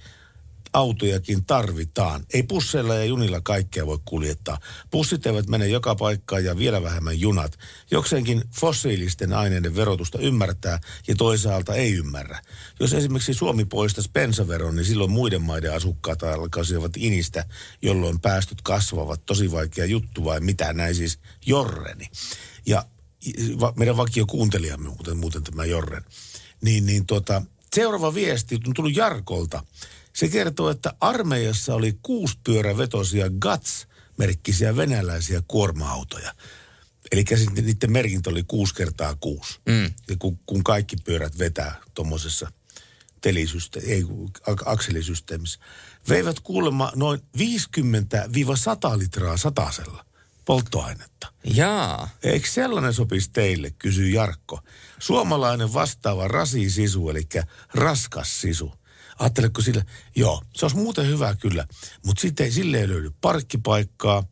autojakin tarvitaan. Ei busseilla ja junilla kaikkea voi kuljettaa. Bussit eivät mene joka paikkaan ja vielä vähemmän junat. Jokseenkin fossiilisten aineiden verotusta ymmärtää ja toisaalta ei ymmärrä. Jos esimerkiksi Suomi poistaisi bensaveron, niin silloin muiden maiden asukkaat alkaisivat inistä, jolloin päästöt kasvavat. Tosi vaikea juttu vai mitä näin siis Jorreni. Ja meidän vakio kuuntelijamme muuten, muuten tämä Jorren. Niin, niin tota, seuraava viesti on tullut Jarkolta. Se kertoo, että armeijassa oli kuuspyörävetoisia GATS-merkkisiä venäläisiä kuorma-autoja. Eli sitten niiden merkintä oli kuusi kertaa kuusi. Mm. Ja kun, kun kaikki pyörät vetää tuommoisessa ei akselisysteemissä. Veivät kuulemma noin 50-100 litraa satasella polttoainetta. Jaa. Eikö sellainen sopisi teille, kysyy Jarkko. Suomalainen vastaava rasisisu, eli raskas sisu. Ajatteletko sillä, joo, se olisi muuten hyvä kyllä, mutta sitten sille ei löydy parkkipaikkaa,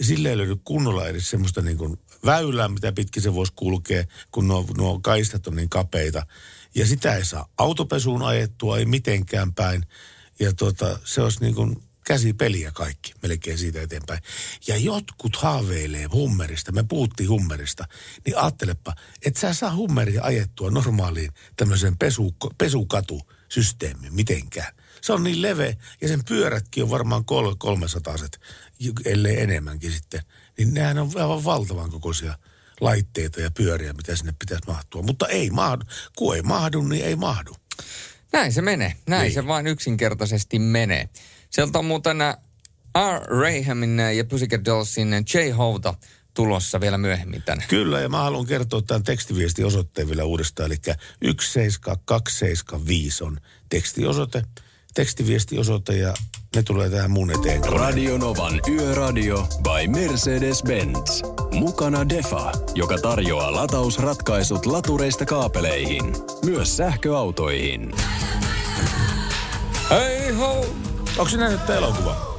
sille ei löydy kunnolla edes semmoista niin kuin väylää, mitä pitkin se voisi kulkea, kun nuo, nuo kaistat on niin kapeita. Ja sitä ei saa autopesuun ajettua, ei mitenkään päin. Ja tota, se olisi niin kuin käsipeliä kaikki, melkein siitä eteenpäin. Ja jotkut haaveilee hummerista, me puhuttiin hummerista, niin ajattelepa, että sä saa hummeria ajettua normaaliin tämmöiseen pesu, pesukatusysteemiin mitenkään. Se on niin leveä ja sen pyörätkin on varmaan kol, 300 ellei enemmänkin sitten. Niin nehän on aivan valtavan kokoisia laitteita ja pyöriä, mitä sinne pitäisi mahtua. Mutta ei mahdu. Kun ei mahdu, niin ei mahdu. Näin se menee. Näin Niin. se vain yksinkertaisesti menee. Sieltä on muuten äh, R. Rahamin ja Pussycat Dollsin J. Houta tulossa vielä myöhemmin tänne. Kyllä, ja mä haluan kertoa tämän tekstiviestin osoitteen vielä uudestaan. Eli 17275 on tekstiosoite, tekstiviestiosoite ja ne tulee tähän mun eteen. Radio Novan Yöradio by Mercedes-Benz. Mukana Defa, joka tarjoaa latausratkaisut latureista kaapeleihin, myös sähköautoihin. Hei ho! Onko se nähnyt tämä elokuva?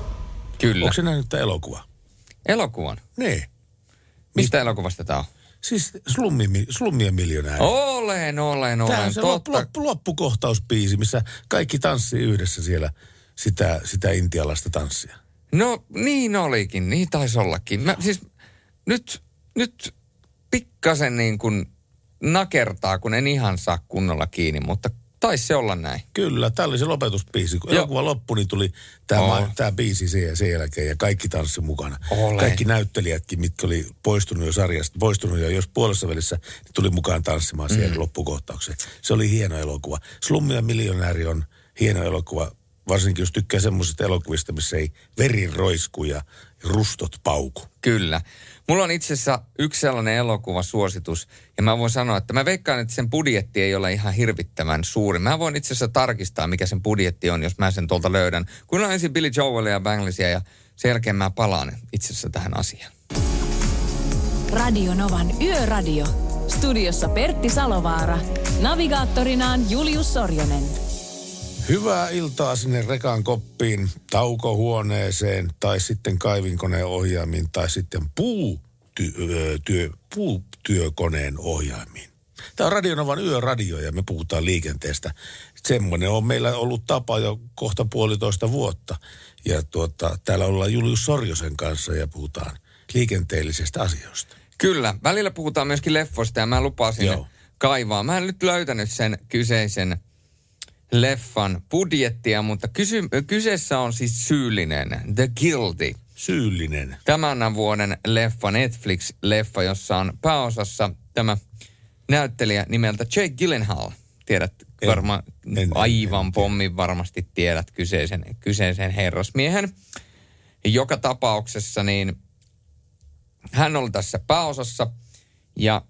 Kyllä. Onko se nähnyt tämä elokuva? Elokuvan. Niin. Mistä elokuvasta tämä on? Siis slummi, slummien miljonääri. Olen, olen, Tämä olen. on se Totta. loppu, loppukohtauspiisi, missä kaikki tanssii yhdessä siellä sitä, sitä intialaista tanssia. No niin olikin, niin taisi ollakin. Mä, siis nyt, nyt pikkasen niin kuin nakertaa, kun en ihan saa kunnolla kiinni, mutta Taisi se olla näin. Kyllä, tämä oli se lopetusbiisi. Kun elokuva loppui, niin tuli tämä, ma- tämä biisi sen, sen jälkeen ja kaikki tanssi mukana. Olen. Kaikki näyttelijätkin, mitkä oli poistunut jo sarjasta, poistunut jo jos puolessa välissä, niin tuli mukaan tanssimaan siihen Mm. loppukohtaukseen. Se oli hieno elokuva. Slummi ja miljonääri on hieno elokuva, varsinkin jos tykkää semmoisista elokuvista, missä ei veri roisku ja rustot pauku. Kyllä. Mulla on itse asiassa yksi sellainen elokuvasuositus, ja mä voin sanoa, että mä veikkaan, että sen budjetti ei ole ihan hirvittävän suuri. Mä voin itse asiassa tarkistaa, mikä sen budjetti on, jos mä sen tuolta löydän. Kun on ensin Billy Joelia ja Banglesia, ja sen jälkeen mä palaan itse asiassa tähän asiaan. Radio Novan Yöradio. Studiossa Pertti Salovaara. Navigaattorinaan Julius Sorjonen. Hyvää iltaa sinne rekan koppiin, taukohuoneeseen tai sitten kaivinkoneen ohjaamiin tai sitten puu, ty, ö, työ, puutyökoneen ohjaimiin. Tämä on Radionovan yöradio ja me puhutaan liikenteestä. Semmoinen on meillä ollut tapa jo kohta puolitoista vuotta. Ja tuota, täällä ollaan Julius Sorjosen kanssa ja puhutaan liikenteellisistä asioista. Kyllä, välillä puhutaan myöskin leffoista, ja mä lupasin Joo. kaivaa. Mä en nyt löytänyt sen kyseisen leffan budjettia, mutta kysy, kyseessä on siis syyllinen, The Guilty. Syyllinen. Tämän vuoden leffa, Netflix-leffa, jossa on pääosassa tämä näyttelijä nimeltä Jake Gyllenhaal. Tiedät En, varmaan, en, en, aivan en pommin varmasti tiedät kyseisen, kyseisen herrasmiehen. Joka tapauksessa niin hän oli tässä pääosassa ja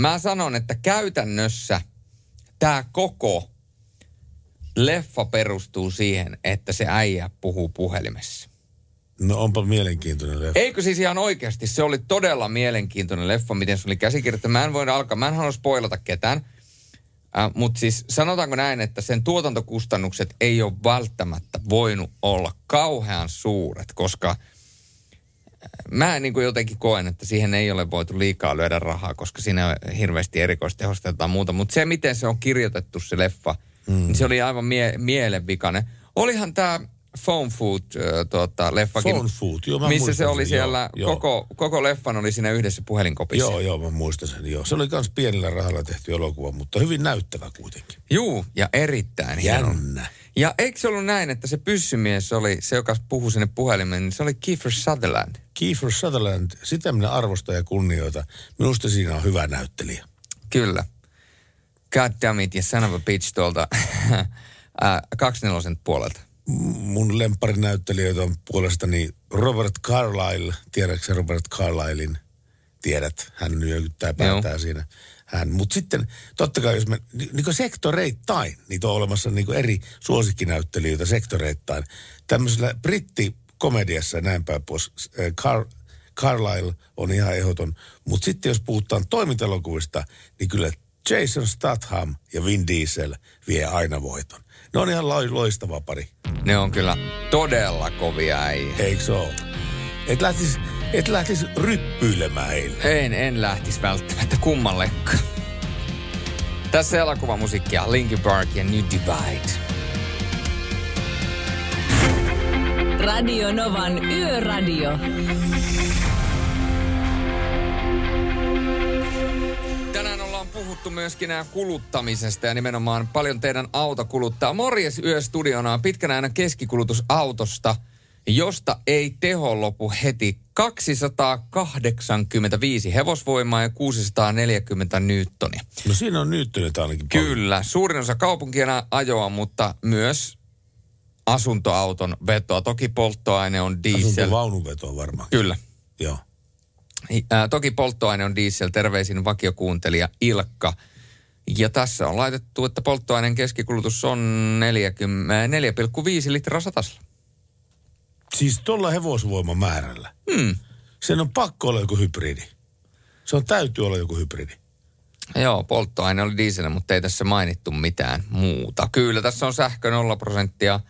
mä sanon, että käytännössä tämä koko leffa perustuu siihen, että se äijä puhuu puhelimessa. No onpa mielenkiintoinen leffa. Eikö siis ihan oikeasti? Se oli todella mielenkiintoinen leffa, miten se oli käsikirjoitettu. Mä en voi alkaa, mä en halua spoilata ketään. Äh, Mutta siis sanotaanko näin, että sen tuotantokustannukset ei ole välttämättä voinut olla kauhean suuret, koska äh, mä niin kuin jotenkin koen, että siihen ei ole voitu liikaa lyödä rahaa, koska siinä on hirveästi erikoistehosta jotain muuta. Mutta se, miten se on kirjoitettu se leffa, mm. niin se oli aivan mie- mielenvikainen. Olihan tämä Phone Food äh, tuota, leffakin, Phone Food, joo, mä missä se oli sen, siellä, joo, joo. koko, koko leffan oli siinä yhdessä puhelinkopissa. Joo, joo, mä muistan sen, joo. Se oli myös pienellä rahalla tehty elokuva, mutta hyvin näyttävä kuitenkin. Juu, ja erittäin hieno. Jännä. Ja eikö se ollut näin, että se pyssymies oli se, joka puhui sinne puhelimeen, niin se oli Kiefer Sutherland. Kiefer Sutherland, sitä minä arvostan ja kunnioitan. Minusta siinä on hyvä näyttelijä. Kyllä. God damn it, ja son of a bitch tuolta <laughs> äh, kaksinelosen puolelta. Mun lempparinäyttelijöitä on puolestani Robert Carlyle. Tiedätkö Robert Carlylein? Tiedät, hän nyökyttää päätään siinä. Hän, mutta sitten totta kai jos me, ni- niin sektoreittain, niitä on olemassa niin eri suosikkinäyttelijöitä sektoreittain. Tämmöisellä brittikomediassa ja näin päin pois, äh, Car, Carlyle on ihan ehdoton. Mutta sitten jos puhutaan toimintalokuvista, niin kyllä Jason Statham ja Vin Diesel vie aina voiton. Ne on ihan lo- loistava pari. Ne on kyllä todella kovia äijä. Eikö se ole? Et lähtis, et lähtis ryppyilemään heille. En, en lähtisi välttämättä kummallekaan. Tässä elokuvamusiikkia Linkin Park ja New Divide. Radio Novan Yöradio. Tänään ollaan puhuttu myöskin nää kuluttamisesta ja nimenomaan paljon teidän auto kuluttaa. Morjes Yöstudiona on pitkän ajan keskikulutus autosta, josta ei teho lopu heti 285 hevosvoimaa ja 640 newtonia. No siinä on nyyttynyt ainakin paljon. Kyllä, suurin osa kaupunkien ajoa, mutta myös asuntoauton vetoa. Toki polttoaine on diesel. Asuntovaununveto varmaan. Kyllä. Joo. Ää, toki polttoaine on diesel, terveisin vakiokuuntelija Ilkka. Ja tässä on laitettu, että polttoaineen keskikulutus on 40 4,5 litraa satasella. Siis tuolla hevosvoimamäärällä. Hmm. Sen on pakko olla joku hybridi. Se on täytyy olla joku hybridi. Joo, polttoaine oli diesel, mutta ei tässä mainittu mitään muuta. Kyllä, tässä on sähkö 0 prosenttia,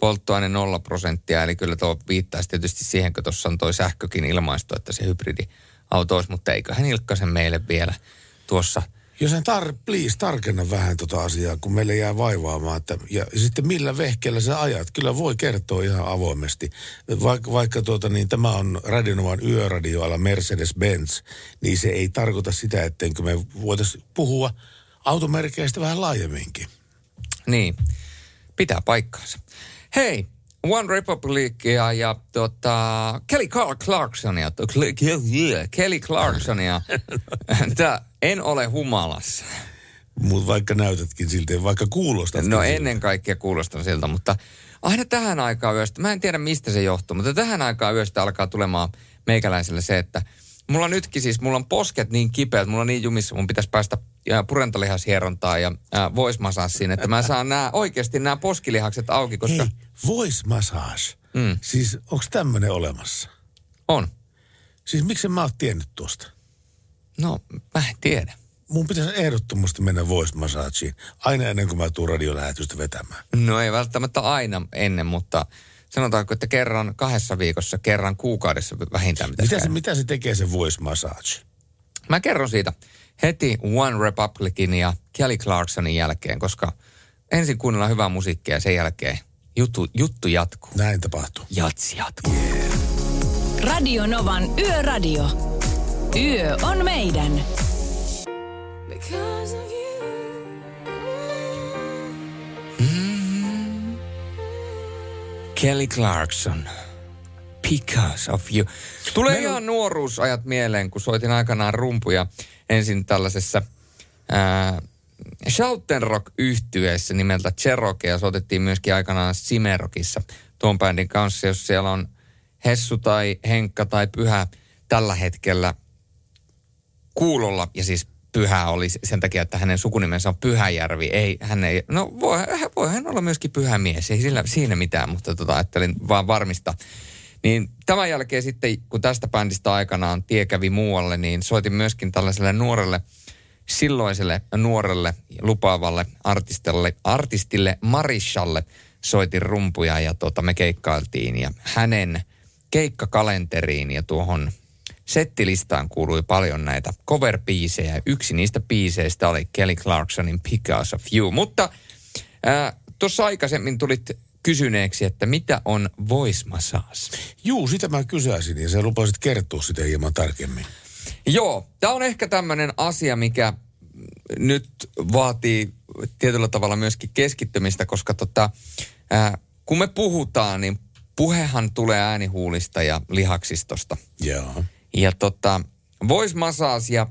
polttoaine 0 prosenttia, eli kyllä tuo viittaisi tietysti siihen, kun tuossa on toi sähkökin ilmaistu, että se hybridiauto olisi, mutta eiköhän Ilkkasen meille vielä tuossa Jos hän tar, please, tarkenna vähän tota asiaa, kun meille jää vaivaamaan. Että, ja sitten millä vehkeellä sä ajat? Kyllä voi kertoa ihan avoimesti. Vaikka, vaikka tuota, niin tämä on Radionovan yöradioalla Mercedes-Benz, niin se ei tarkoita sitä, ettenkö me voitaisiin puhua automerkeistä vähän laajemminkin. Niin, pitää paikkaansa. Hei, One Republicia ja tota, Kelly Carl Clarksonia, Kelly Clarksonia. <laughs> Tää, en ole humalassa. Mutta vaikka näytätkin siltä, vaikka kuulostat. No ennen kaikkea kuulostan siltä, mutta aina tähän aikaan yöstä, mä en tiedä mistä se johtuu, mutta tähän aikaan yöstä alkaa tulemaan meikäläiselle se, että mulla nytkin siis, mulla on posket niin kipeät, mulla on niin jumissa, mun pitäisi päästä ää, purentalihashierontaan ja ää, voismasassiin, että mä saan nämä oikeasti nämä poskilihakset auki, koska Hei. Mm. Siis onko tämmöinen olemassa? on. Siis miksi mä oon tiennyt tuosta? No, mä en tiedä. Mun pitäisi ehdottomasti mennä voice massageen aina ennen kuin mä tuun radiolähetystä vetämään. No ei välttämättä aina ennen, mutta sanotaanko, että kerran kahdessa viikossa, kerran kuukaudessa vähintään Mitä se, mitä se tekee se voice massage? Mä kerron siitä heti One Republicin ja Kelly Clarksonin jälkeen, koska ensin kuunnellaan hyvää musiikkia ja sen jälkeen juttu, juttu jatkuu. Näin tapahtuu. Jatsi jatkuu. Radio Novan Yöradio. Yö on meidän. Because of you. Kelly Clarkson. Because of you. Tulee Meillä- ihan nuoruusajat mieleen, kun soitin aikanaan rumpuja ensin tällaisessa ää, Shoutenrock yhtyeessä nimeltä Cherokee ja soitettiin myöskin aikanaan Simerokissa tuon bändin kanssa, jos siellä on Hessu tai Henkka tai Pyhä tällä hetkellä kuulolla ja siis Pyhä oli sen takia, että hänen sukunimensä on Pyhäjärvi. Ei, hän ei, no voi, voi hän olla myöskin pyhä mies, ei sillä, siinä mitään, mutta tota, ajattelin vaan varmista. Niin tämän jälkeen sitten, kun tästä bändistä aikanaan tie kävi muualle, niin soitin myöskin tällaiselle nuorelle, silloiselle nuorelle lupaavalle artistille, artistille Marishalle soitin rumpuja ja tota, me keikkailtiin ja hänen keikkakalenteriin ja tuohon settilistaan kuului paljon näitä cover-biisejä. Yksi niistä biiseistä oli Kelly Clarksonin Because of You. Mutta ää, tuossa aikaisemmin tulit kysyneeksi, että mitä on voice massage? Juu, sitä mä kysäisin ja sä lupasit kertoa sitä hieman tarkemmin. Joo, tämä on ehkä tämmöinen asia, mikä nyt vaatii tietyllä tavalla myöskin keskittymistä, koska tota, ää, kun me puhutaan, niin puhehan tulee äänihuulista ja lihaksistosta. Joo. Ja tota, voice massage ja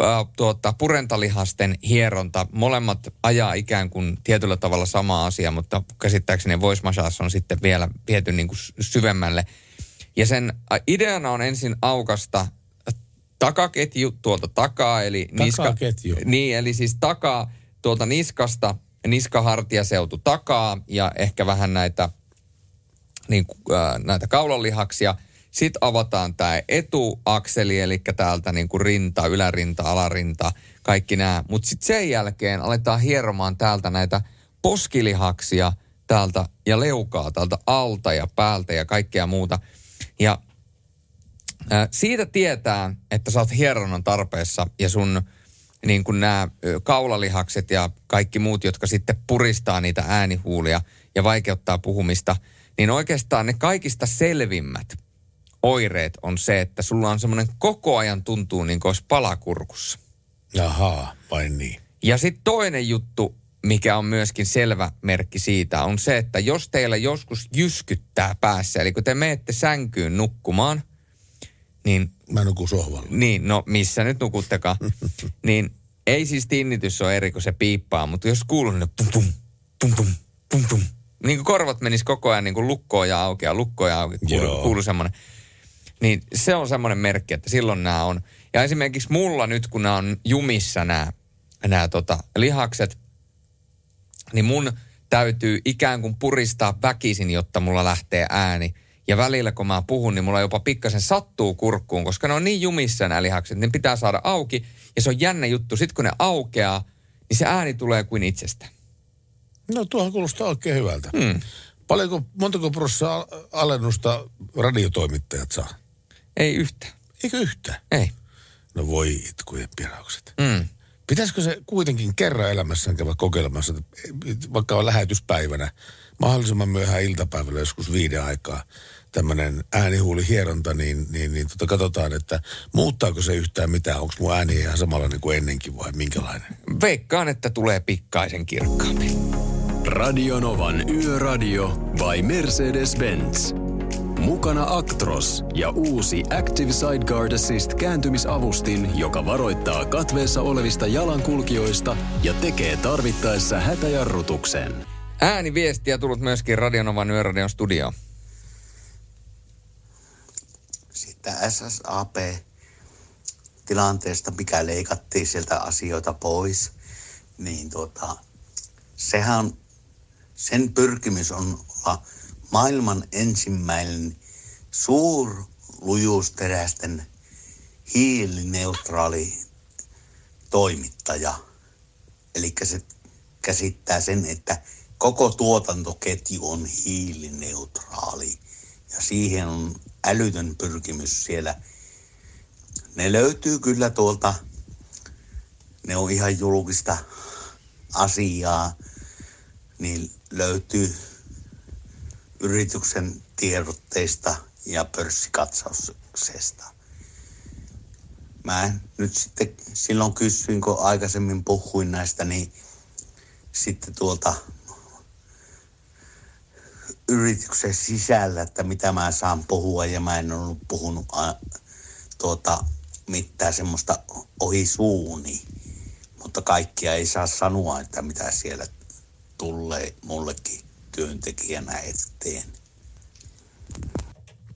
ää, tuota, purentalihasten hieronta, molemmat ajaa ikään kuin tietyllä tavalla sama asia, mutta käsittääkseni voice massage on sitten vielä viety niin kuin syvemmälle. Ja sen ideana on ensin aukasta takaketju tuolta takaa, eli niska, Takaketju. niin, eli siis takaa tuolta niskasta, niskahartiaseutu takaa ja ehkä vähän näitä, niin, äh, näitä kaulanlihaksia. Sitten avataan tämä etuakseli, eli täältä niin kuin rinta, ylärinta, alarinta, kaikki nämä. Mutta sitten sen jälkeen aletaan hieromaan täältä näitä poskilihaksia täältä ja leukaa täältä alta ja päältä ja kaikkea muuta. Ja Ää, siitä tietää, että sä oot hieronnan tarpeessa ja sun niin kuin nämä kaulalihakset ja kaikki muut, jotka sitten puristaa niitä äänihuulia ja vaikeuttaa puhumista, niin oikeastaan ne kaikista selvimmät oireet on se, että sulla on semmoinen koko ajan tuntuu niin kuin olisi palakurkussa. Jaha, vain niin. Ja sitten toinen juttu, mikä on myöskin selvä merkki siitä, on se, että jos teillä joskus jyskyttää päässä, eli kun te menette sänkyyn nukkumaan, niin Mä nukun sohvalla. niin, no missä nyt nukuttekaan. <laughs> niin ei siis tinnitys ole eri, kun se piippaa, mutta jos kuuluu niin pum pum, pum pum, pum pum. Niin kuin korvat menis koko ajan niin kuin lukkoon ja auki ja lukkoon ja auki. Kuuluu, kuuluu semmoinen. Niin se on semmoinen merkki, että silloin nämä on. Ja esimerkiksi mulla nyt, kun nämä on jumissa nämä, nämä tota, lihakset, niin mun täytyy ikään kuin puristaa väkisin, jotta mulla lähtee ääni. Ja välillä kun mä puhun, niin mulla jopa pikkasen sattuu kurkkuun, koska ne on niin jumissa nämä lihakset, ne pitää saada auki. Ja se on jännä juttu, sitten kun ne aukeaa, niin se ääni tulee kuin itsestä. No tuohan kuulostaa oikein hyvältä. Hmm. Paljonko, montako prosenttia al- alennusta radiotoimittajat saa? Ei yhtä. Eikö yhtään? Ei. No voi itkujen piraukset. Mm. Pitäisikö se kuitenkin kerran elämässään käydä kokeilemassa, vaikka on lähetyspäivänä, mahdollisimman myöhään iltapäivällä joskus viiden aikaa, tämmöinen äänihuulihieronta, niin, niin, niin tota katsotaan, että muuttaako se yhtään mitään, onko mun ääni ihan samanlainen kuin ennenkin vai minkälainen? Veikkaan, että tulee pikkaisen kirkkaampi. Radionovan Yöradio by Mercedes-Benz. Mukana Actros ja uusi Active Sideguard Assist kääntymisavustin, joka varoittaa katveessa olevista jalankulkijoista ja tekee tarvittaessa hätäjarrutuksen. Ääniviestiä tullut myöskin Radionovan Yöradion studioon. Siitä SSAP tilanteesta, mikä leikattiin sieltä asioita pois, niin tuota, sehän sen pyrkimys on olla maailman ensimmäinen suurlujuusterästen hiilineutraali toimittaja. Eli se käsittää sen, että koko tuotantoketju on hiilineutraali. Ja siihen on älytön pyrkimys siellä. Ne löytyy kyllä tuolta, ne on ihan julkista asiaa, niin löytyy yrityksen tiedotteista ja pörssikatsauksesta. Mä nyt sitten silloin kysyin, kun aikaisemmin puhuin näistä, niin sitten tuolta yrityksen sisällä, että mitä mä saan puhua ja mä en ollut puhunut a, tuota, mitään semmoista ohi suuni. Mutta kaikkia ei saa sanoa, että mitä siellä tulee mullekin työntekijänä eteen.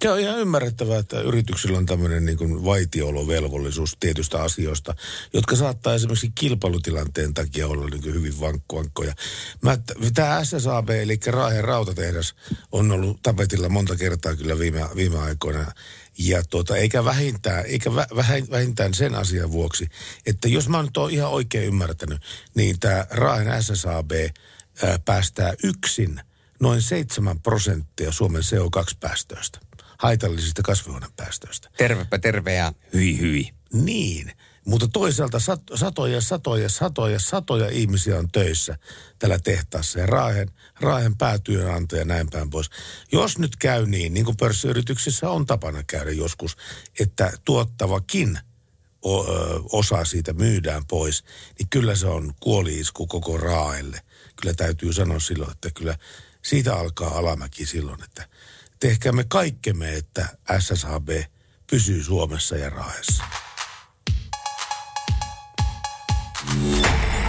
Se on ihan ymmärrettävää, että yrityksillä on tämmöinen niin kuin vaitiolovelvollisuus tietystä asioista, jotka saattaa esimerkiksi kilpailutilanteen takia olla niin kuin hyvin vankkoja. Tämä SSAB, eli Raahen rautatehdas, on ollut tapetilla monta kertaa kyllä viime, viime aikoina. Ja tuota, eikä vähintään, eikä vä, vähintään sen asian vuoksi, että jos mä nyt oon ihan oikein ymmärtänyt, niin tämä Raahen SSAB ää, päästää yksin noin 7 prosenttia Suomen CO2-päästöistä haitallisista kasvihuonepäästöistä. Tervepä terve ja hyi hyi. Niin, mutta toisaalta sat, satoja, satoja, satoja, satoja ihmisiä on töissä tällä tehtaassa ja Raahen, Raahen päätyönantaja näin päin pois. Jos nyt käy niin, niin kuin pörssiyrityksissä on tapana käydä joskus, että tuottavakin osa siitä myydään pois, niin kyllä se on kuoliisku koko Raaelle. Kyllä täytyy sanoa silloin, että kyllä siitä alkaa alamäki silloin, että – tehkäämme kaikkemme, että SSAB pysyy Suomessa ja Raahessa.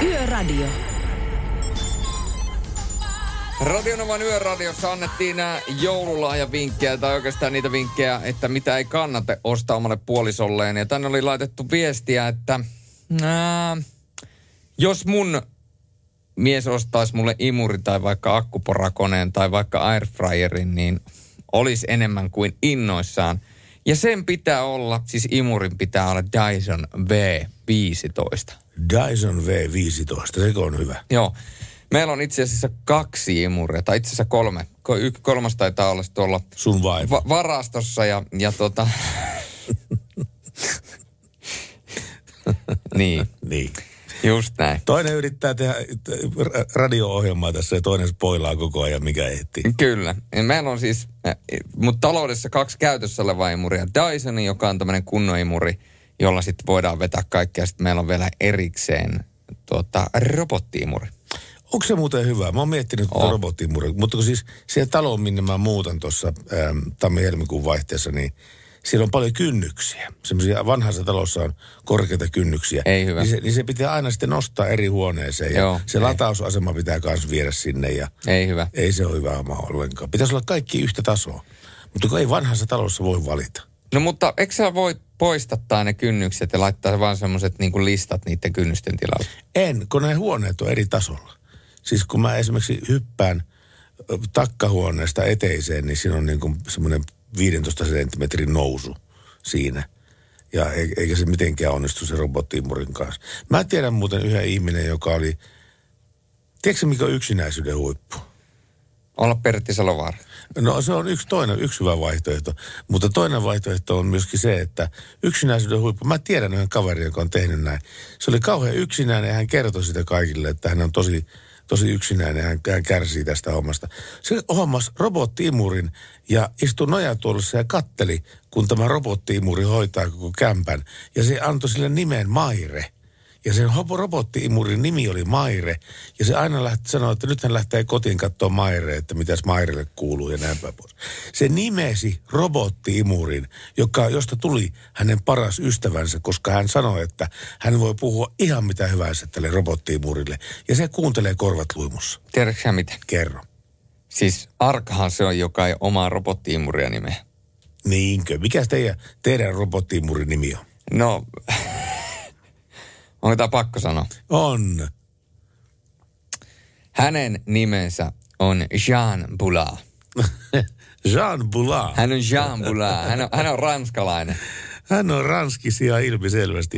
Yöradio. Radionovan yöradiossa annettiin nämä joululahjavinkkejä, tai oikeastaan niitä vinkkejä, että mitä ei kannata ostaa omalle puolisolleen. Ja tänne oli laitettu viestiä, että ää, jos mun mies ostaisi mulle imuri tai vaikka akkuporakoneen tai vaikka airfryerin, niin olisi enemmän kuin innoissaan. Ja sen pitää olla, siis imurin pitää olla Dyson V15. Dyson V15, se on hyvä. Joo. Meillä on itse asiassa kaksi imuria, tai itse asiassa kolme. Kolmas taitaa olla tuolla Sun Va- varastossa ja, ja tota... <laughs> niin. niin. Just näin. Toinen yrittää tehdä radio-ohjelmaa tässä ja toinen spoilaa koko ajan, mikä ehtii. Kyllä. Ja meillä on siis, mutta taloudessa kaksi käytössä olevaa imuria. Dyson, joka on tämmöinen kunnon imuri, jolla sitten voidaan vetää kaikkea. Sitten meillä on vielä erikseen tuota, robottiimuri. Onko se muuten hyvä? Mä oon miettinyt tuota robottiimuri, mutta kun siis siellä taloon, minne mä muutan tuossa tammi-helmikuun vaihteessa, niin – siellä on paljon kynnyksiä. Semmoisia vanhassa talossa on korkeita kynnyksiä. Ei hyvä. Niin se, niin se pitää aina sitten nostaa eri huoneeseen. Ja Joo, se ei. latausasema pitää myös viedä sinne. Ja Ei hyvä. Ei se ole hyvä oma ollenkaan. Pitäisi olla kaikki yhtä tasoa. Mutta kun ei vanhassa talossa voi valita. No mutta eikö sä voi poistattaa ne kynnykset ja laittaa vaan semmoiset niin listat niiden kynnysten tilalle? En, kun ne huoneet on eri tasolla. Siis kun mä esimerkiksi hyppään takkahuoneesta eteiseen, niin siinä on niin kuin semmoinen 15 senttimetrin nousu siinä. Ja e- eikä se mitenkään onnistu se robottiimurin kanssa. Mä tiedän muuten yhden ihminen, joka oli, tiedätkö mikä on yksinäisyyden huippu? Olla Pertti Salovaara. No se on yksi toinen, yksi hyvä vaihtoehto. Mutta toinen vaihtoehto on myöskin se, että yksinäisyyden huippu, mä tiedän yhden kaverin, joka on tehnyt näin. Se oli kauhean yksinäinen ja hän kertoi sitä kaikille, että hän on tosi, tosi yksinäinen, hän, kärsii tästä hommasta. Se hommas robottiimurin ja istui nojatuolissa ja katteli, kun tämä robottiimuri hoitaa koko kämpän. Ja se antoi sille nimen Maire. Ja sen robotti-imurin nimi oli Maire. Ja se aina lähti sanoa, että nyt hän lähtee kotiin katsoa Maire, että mitäs Mairelle kuuluu ja näin päin pois. Se nimesi robotti-imurin, joka, josta tuli hänen paras ystävänsä, koska hän sanoi, että hän voi puhua ihan mitä hyvänsä tälle robotti-imurille. Ja se kuuntelee korvat luimussa. Tiedätkö sä mitä? Kerro. Siis Arkahan se on, joka ei omaa robottiimuria nimeä. Niinkö? Mikä teidän, teidän robotti-imurin nimi on? No, <laughs> onko tämä pakko sanoa? On. Hänen nimensä on Jean Boulard. <laughs> Jean Boulard. Hän on Jean Boulard. Hän on, hän on ranskalainen. Hän on ranskisia ilmiselvästi.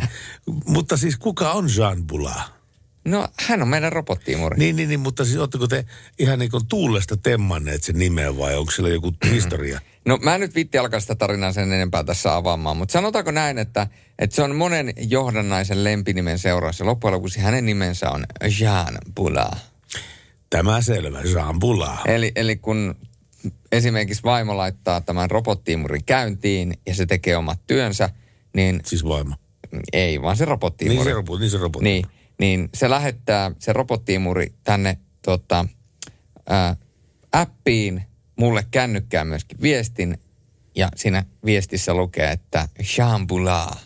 Mutta siis kuka on Jean Boulard? No, hän on meidän robottiimuri. Niin, niin, niin, mutta siis ootteko te ihan niin kuin tuulesta temmanneet sen nimeä vai onko sillä joku historia? No mä en nyt vitti alkaa sitä tarinaa sen enempää tässä avaamaan, mutta sanotaanko näin, että, että se on monen johdannaisen lempinimen seurauksessa. Loppujen lopuksi hänen nimensä on Jean Boulard. Tämä selvä, Jean Boulard. Eli, eli kun esimerkiksi vaimo laittaa tämän robottiimurin käyntiin ja se tekee omat työnsä, niin... Siis vaimo? Ei, vaan se robottiimuri. Niin se, robot, niin se robotti. Niin, niin se lähettää se robottiimuri tänne tota, ää, appiin, mulle kännykkään myöskin viestin, ja siinä viestissä lukee, että Jean Boulard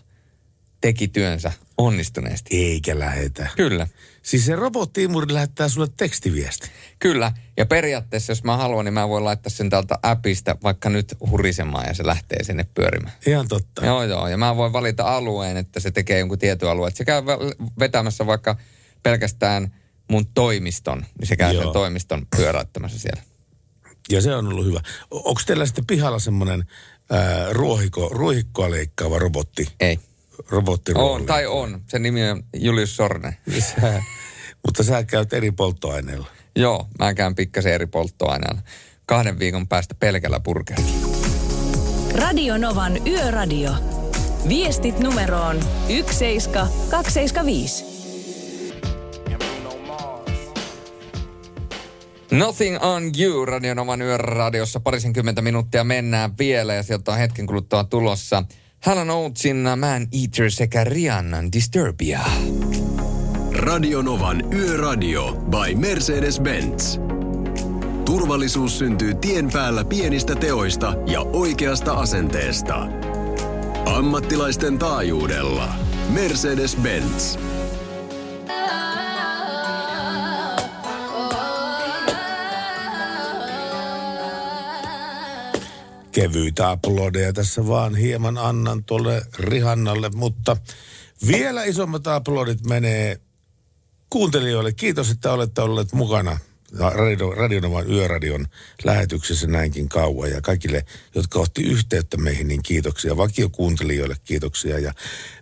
teki työnsä onnistuneesti. Eikä lähetä. Kyllä. Siis se robotti-imuri lähettää sulle tekstiviesti. Kyllä. Ja periaatteessa, jos mä haluan, niin mä voin laittaa sen täältä appista vaikka nyt hurisemaan ja se lähtee sinne pyörimään. Ihan totta. Joo, joo. Ja mä voin valita alueen, että se tekee jonkun tietyn alueen. Että se käy vetämässä vaikka pelkästään mun toimiston, niin se käy Joo. sen toimiston pyöräyttämässä siellä. Ja se on ollut hyvä. Onko teillä sitten pihalla semmoinen ruohikkoa leikkaava robotti? Ei. Robotti On, tai on. Sen nimi on Julius Sorne. Sä, mutta sä käyt eri polttoaineilla. Joo, mä käyn pikkasen eri polttoaineella. Kahden viikon päästä pelkällä burgerilla. Radio Novan Yöradio. Viestit numeroon 17275. Nothing on you, Radionovan yöradiossa. Parisenkymmentä minuuttia mennään vielä ja sieltä on hetken kuluttua tulossa Helen Oatesin Man Eater sekä Rihannan Disturbia. Radionovan Yöradio by Mercedes-Benz. Turvallisuus syntyy tien päällä pienistä teoista ja oikeasta asenteesta. Ammattilaisten taajuudella. Mercedes-Benz. Kevyitä aplodeja tässä vaan hieman annan tuolle Rihannalle, mutta vielä isommat aplodit menee kuuntelijoille. Kiitos, että olette olleet mukana Radio, Radionovan yöradion lähetyksessä näinkin kauan. Ja kaikille, jotka otti yhteyttä meihin, niin kiitoksia. Vakiokuuntelijoille kiitoksia. Ja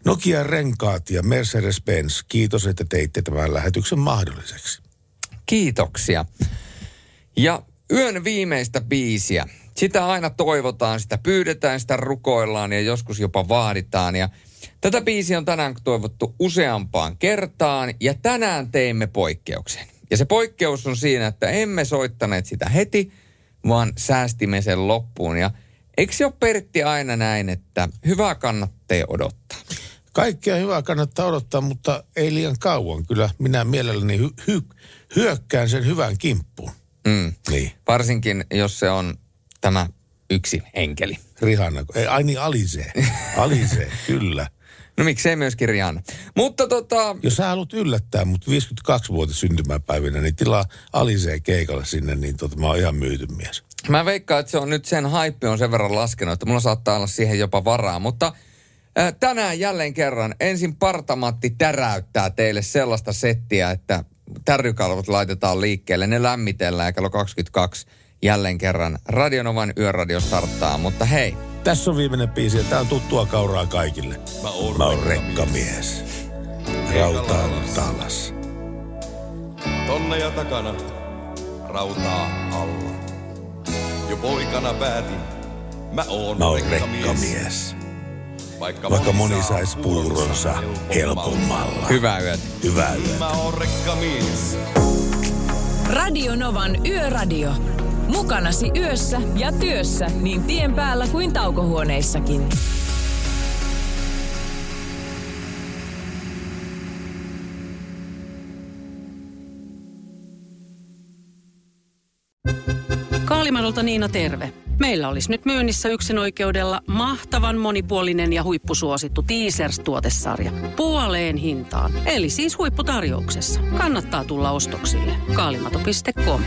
Nokia Renkaat ja Mercedes-Benz, kiitos, että teitte tämän lähetyksen mahdolliseksi. Kiitoksia. Ja yön viimeistä biisiä. Sitä aina toivotaan, sitä pyydetään, sitä rukoillaan ja joskus jopa vaaditaan. Ja tätä biisiä on tänään toivottu useampaan kertaan ja tänään teimme poikkeuksen. Ja se poikkeus on siinä, että emme soittaneet sitä heti, vaan säästimme sen loppuun. Ja eikö se ole Pertti aina näin, että hyvää kannattaa odottaa? Kaikkea hyvää kannattaa odottaa, mutta ei liian kauan. Kyllä minä mielelläni hy- hy- hyökkään sen hyvän kimppuun. Mm. Niin. Varsinkin, jos se on tämä yksi enkeli. Rihanna, ei, ai niin Alisee. Alisee, <laughs> kyllä. No miksei myöskin Rihanna. Mutta tota, Jos sä haluat yllättää mut 52-vuotias syntymäpäivinä, niin tilaa Alisee keikalle sinne, niin tota, mä oon ihan myyty mies. mä veikkaan, että se on nyt sen hype on sen verran laskenut, että mulla saattaa olla siihen jopa varaa. Mutta äh, tänään jälleen kerran ensin Partamatti täräyttää teille sellaista settiä, että tärrykalvot laitetaan liikkeelle, ne lämmitellään ja kello 22 jälleen kerran Radionovan yöradio starttaa. Mutta hei, Tässä on viimeinen biisi ja tää on tuttua kauraa kaikille. Mä oon, Mä oon rekkamies. Rauta on talas. Tonne ja takana, rautaa alla. Jo poikana päätin, mä oon, Mä oon rekkamies. Vaikka, Vaikka moni sais puuronsa helpommalla. hyvää yötä. Hyvää yötä. Mä oon rekkamies. Radio Novan Yöradio. Mukanasi yössä ja työssä niin tien päällä kuin taukohuoneissakin. Kaalimadolta Niina terve. Meillä olisi nyt myynnissä yksin oikeudella mahtavan monipuolinen ja huippusuosittu Teasers-tuotesarja. Puoleen hintaan, eli siis huipputarjouksessa. Kannattaa tulla ostoksille. kaalimato.com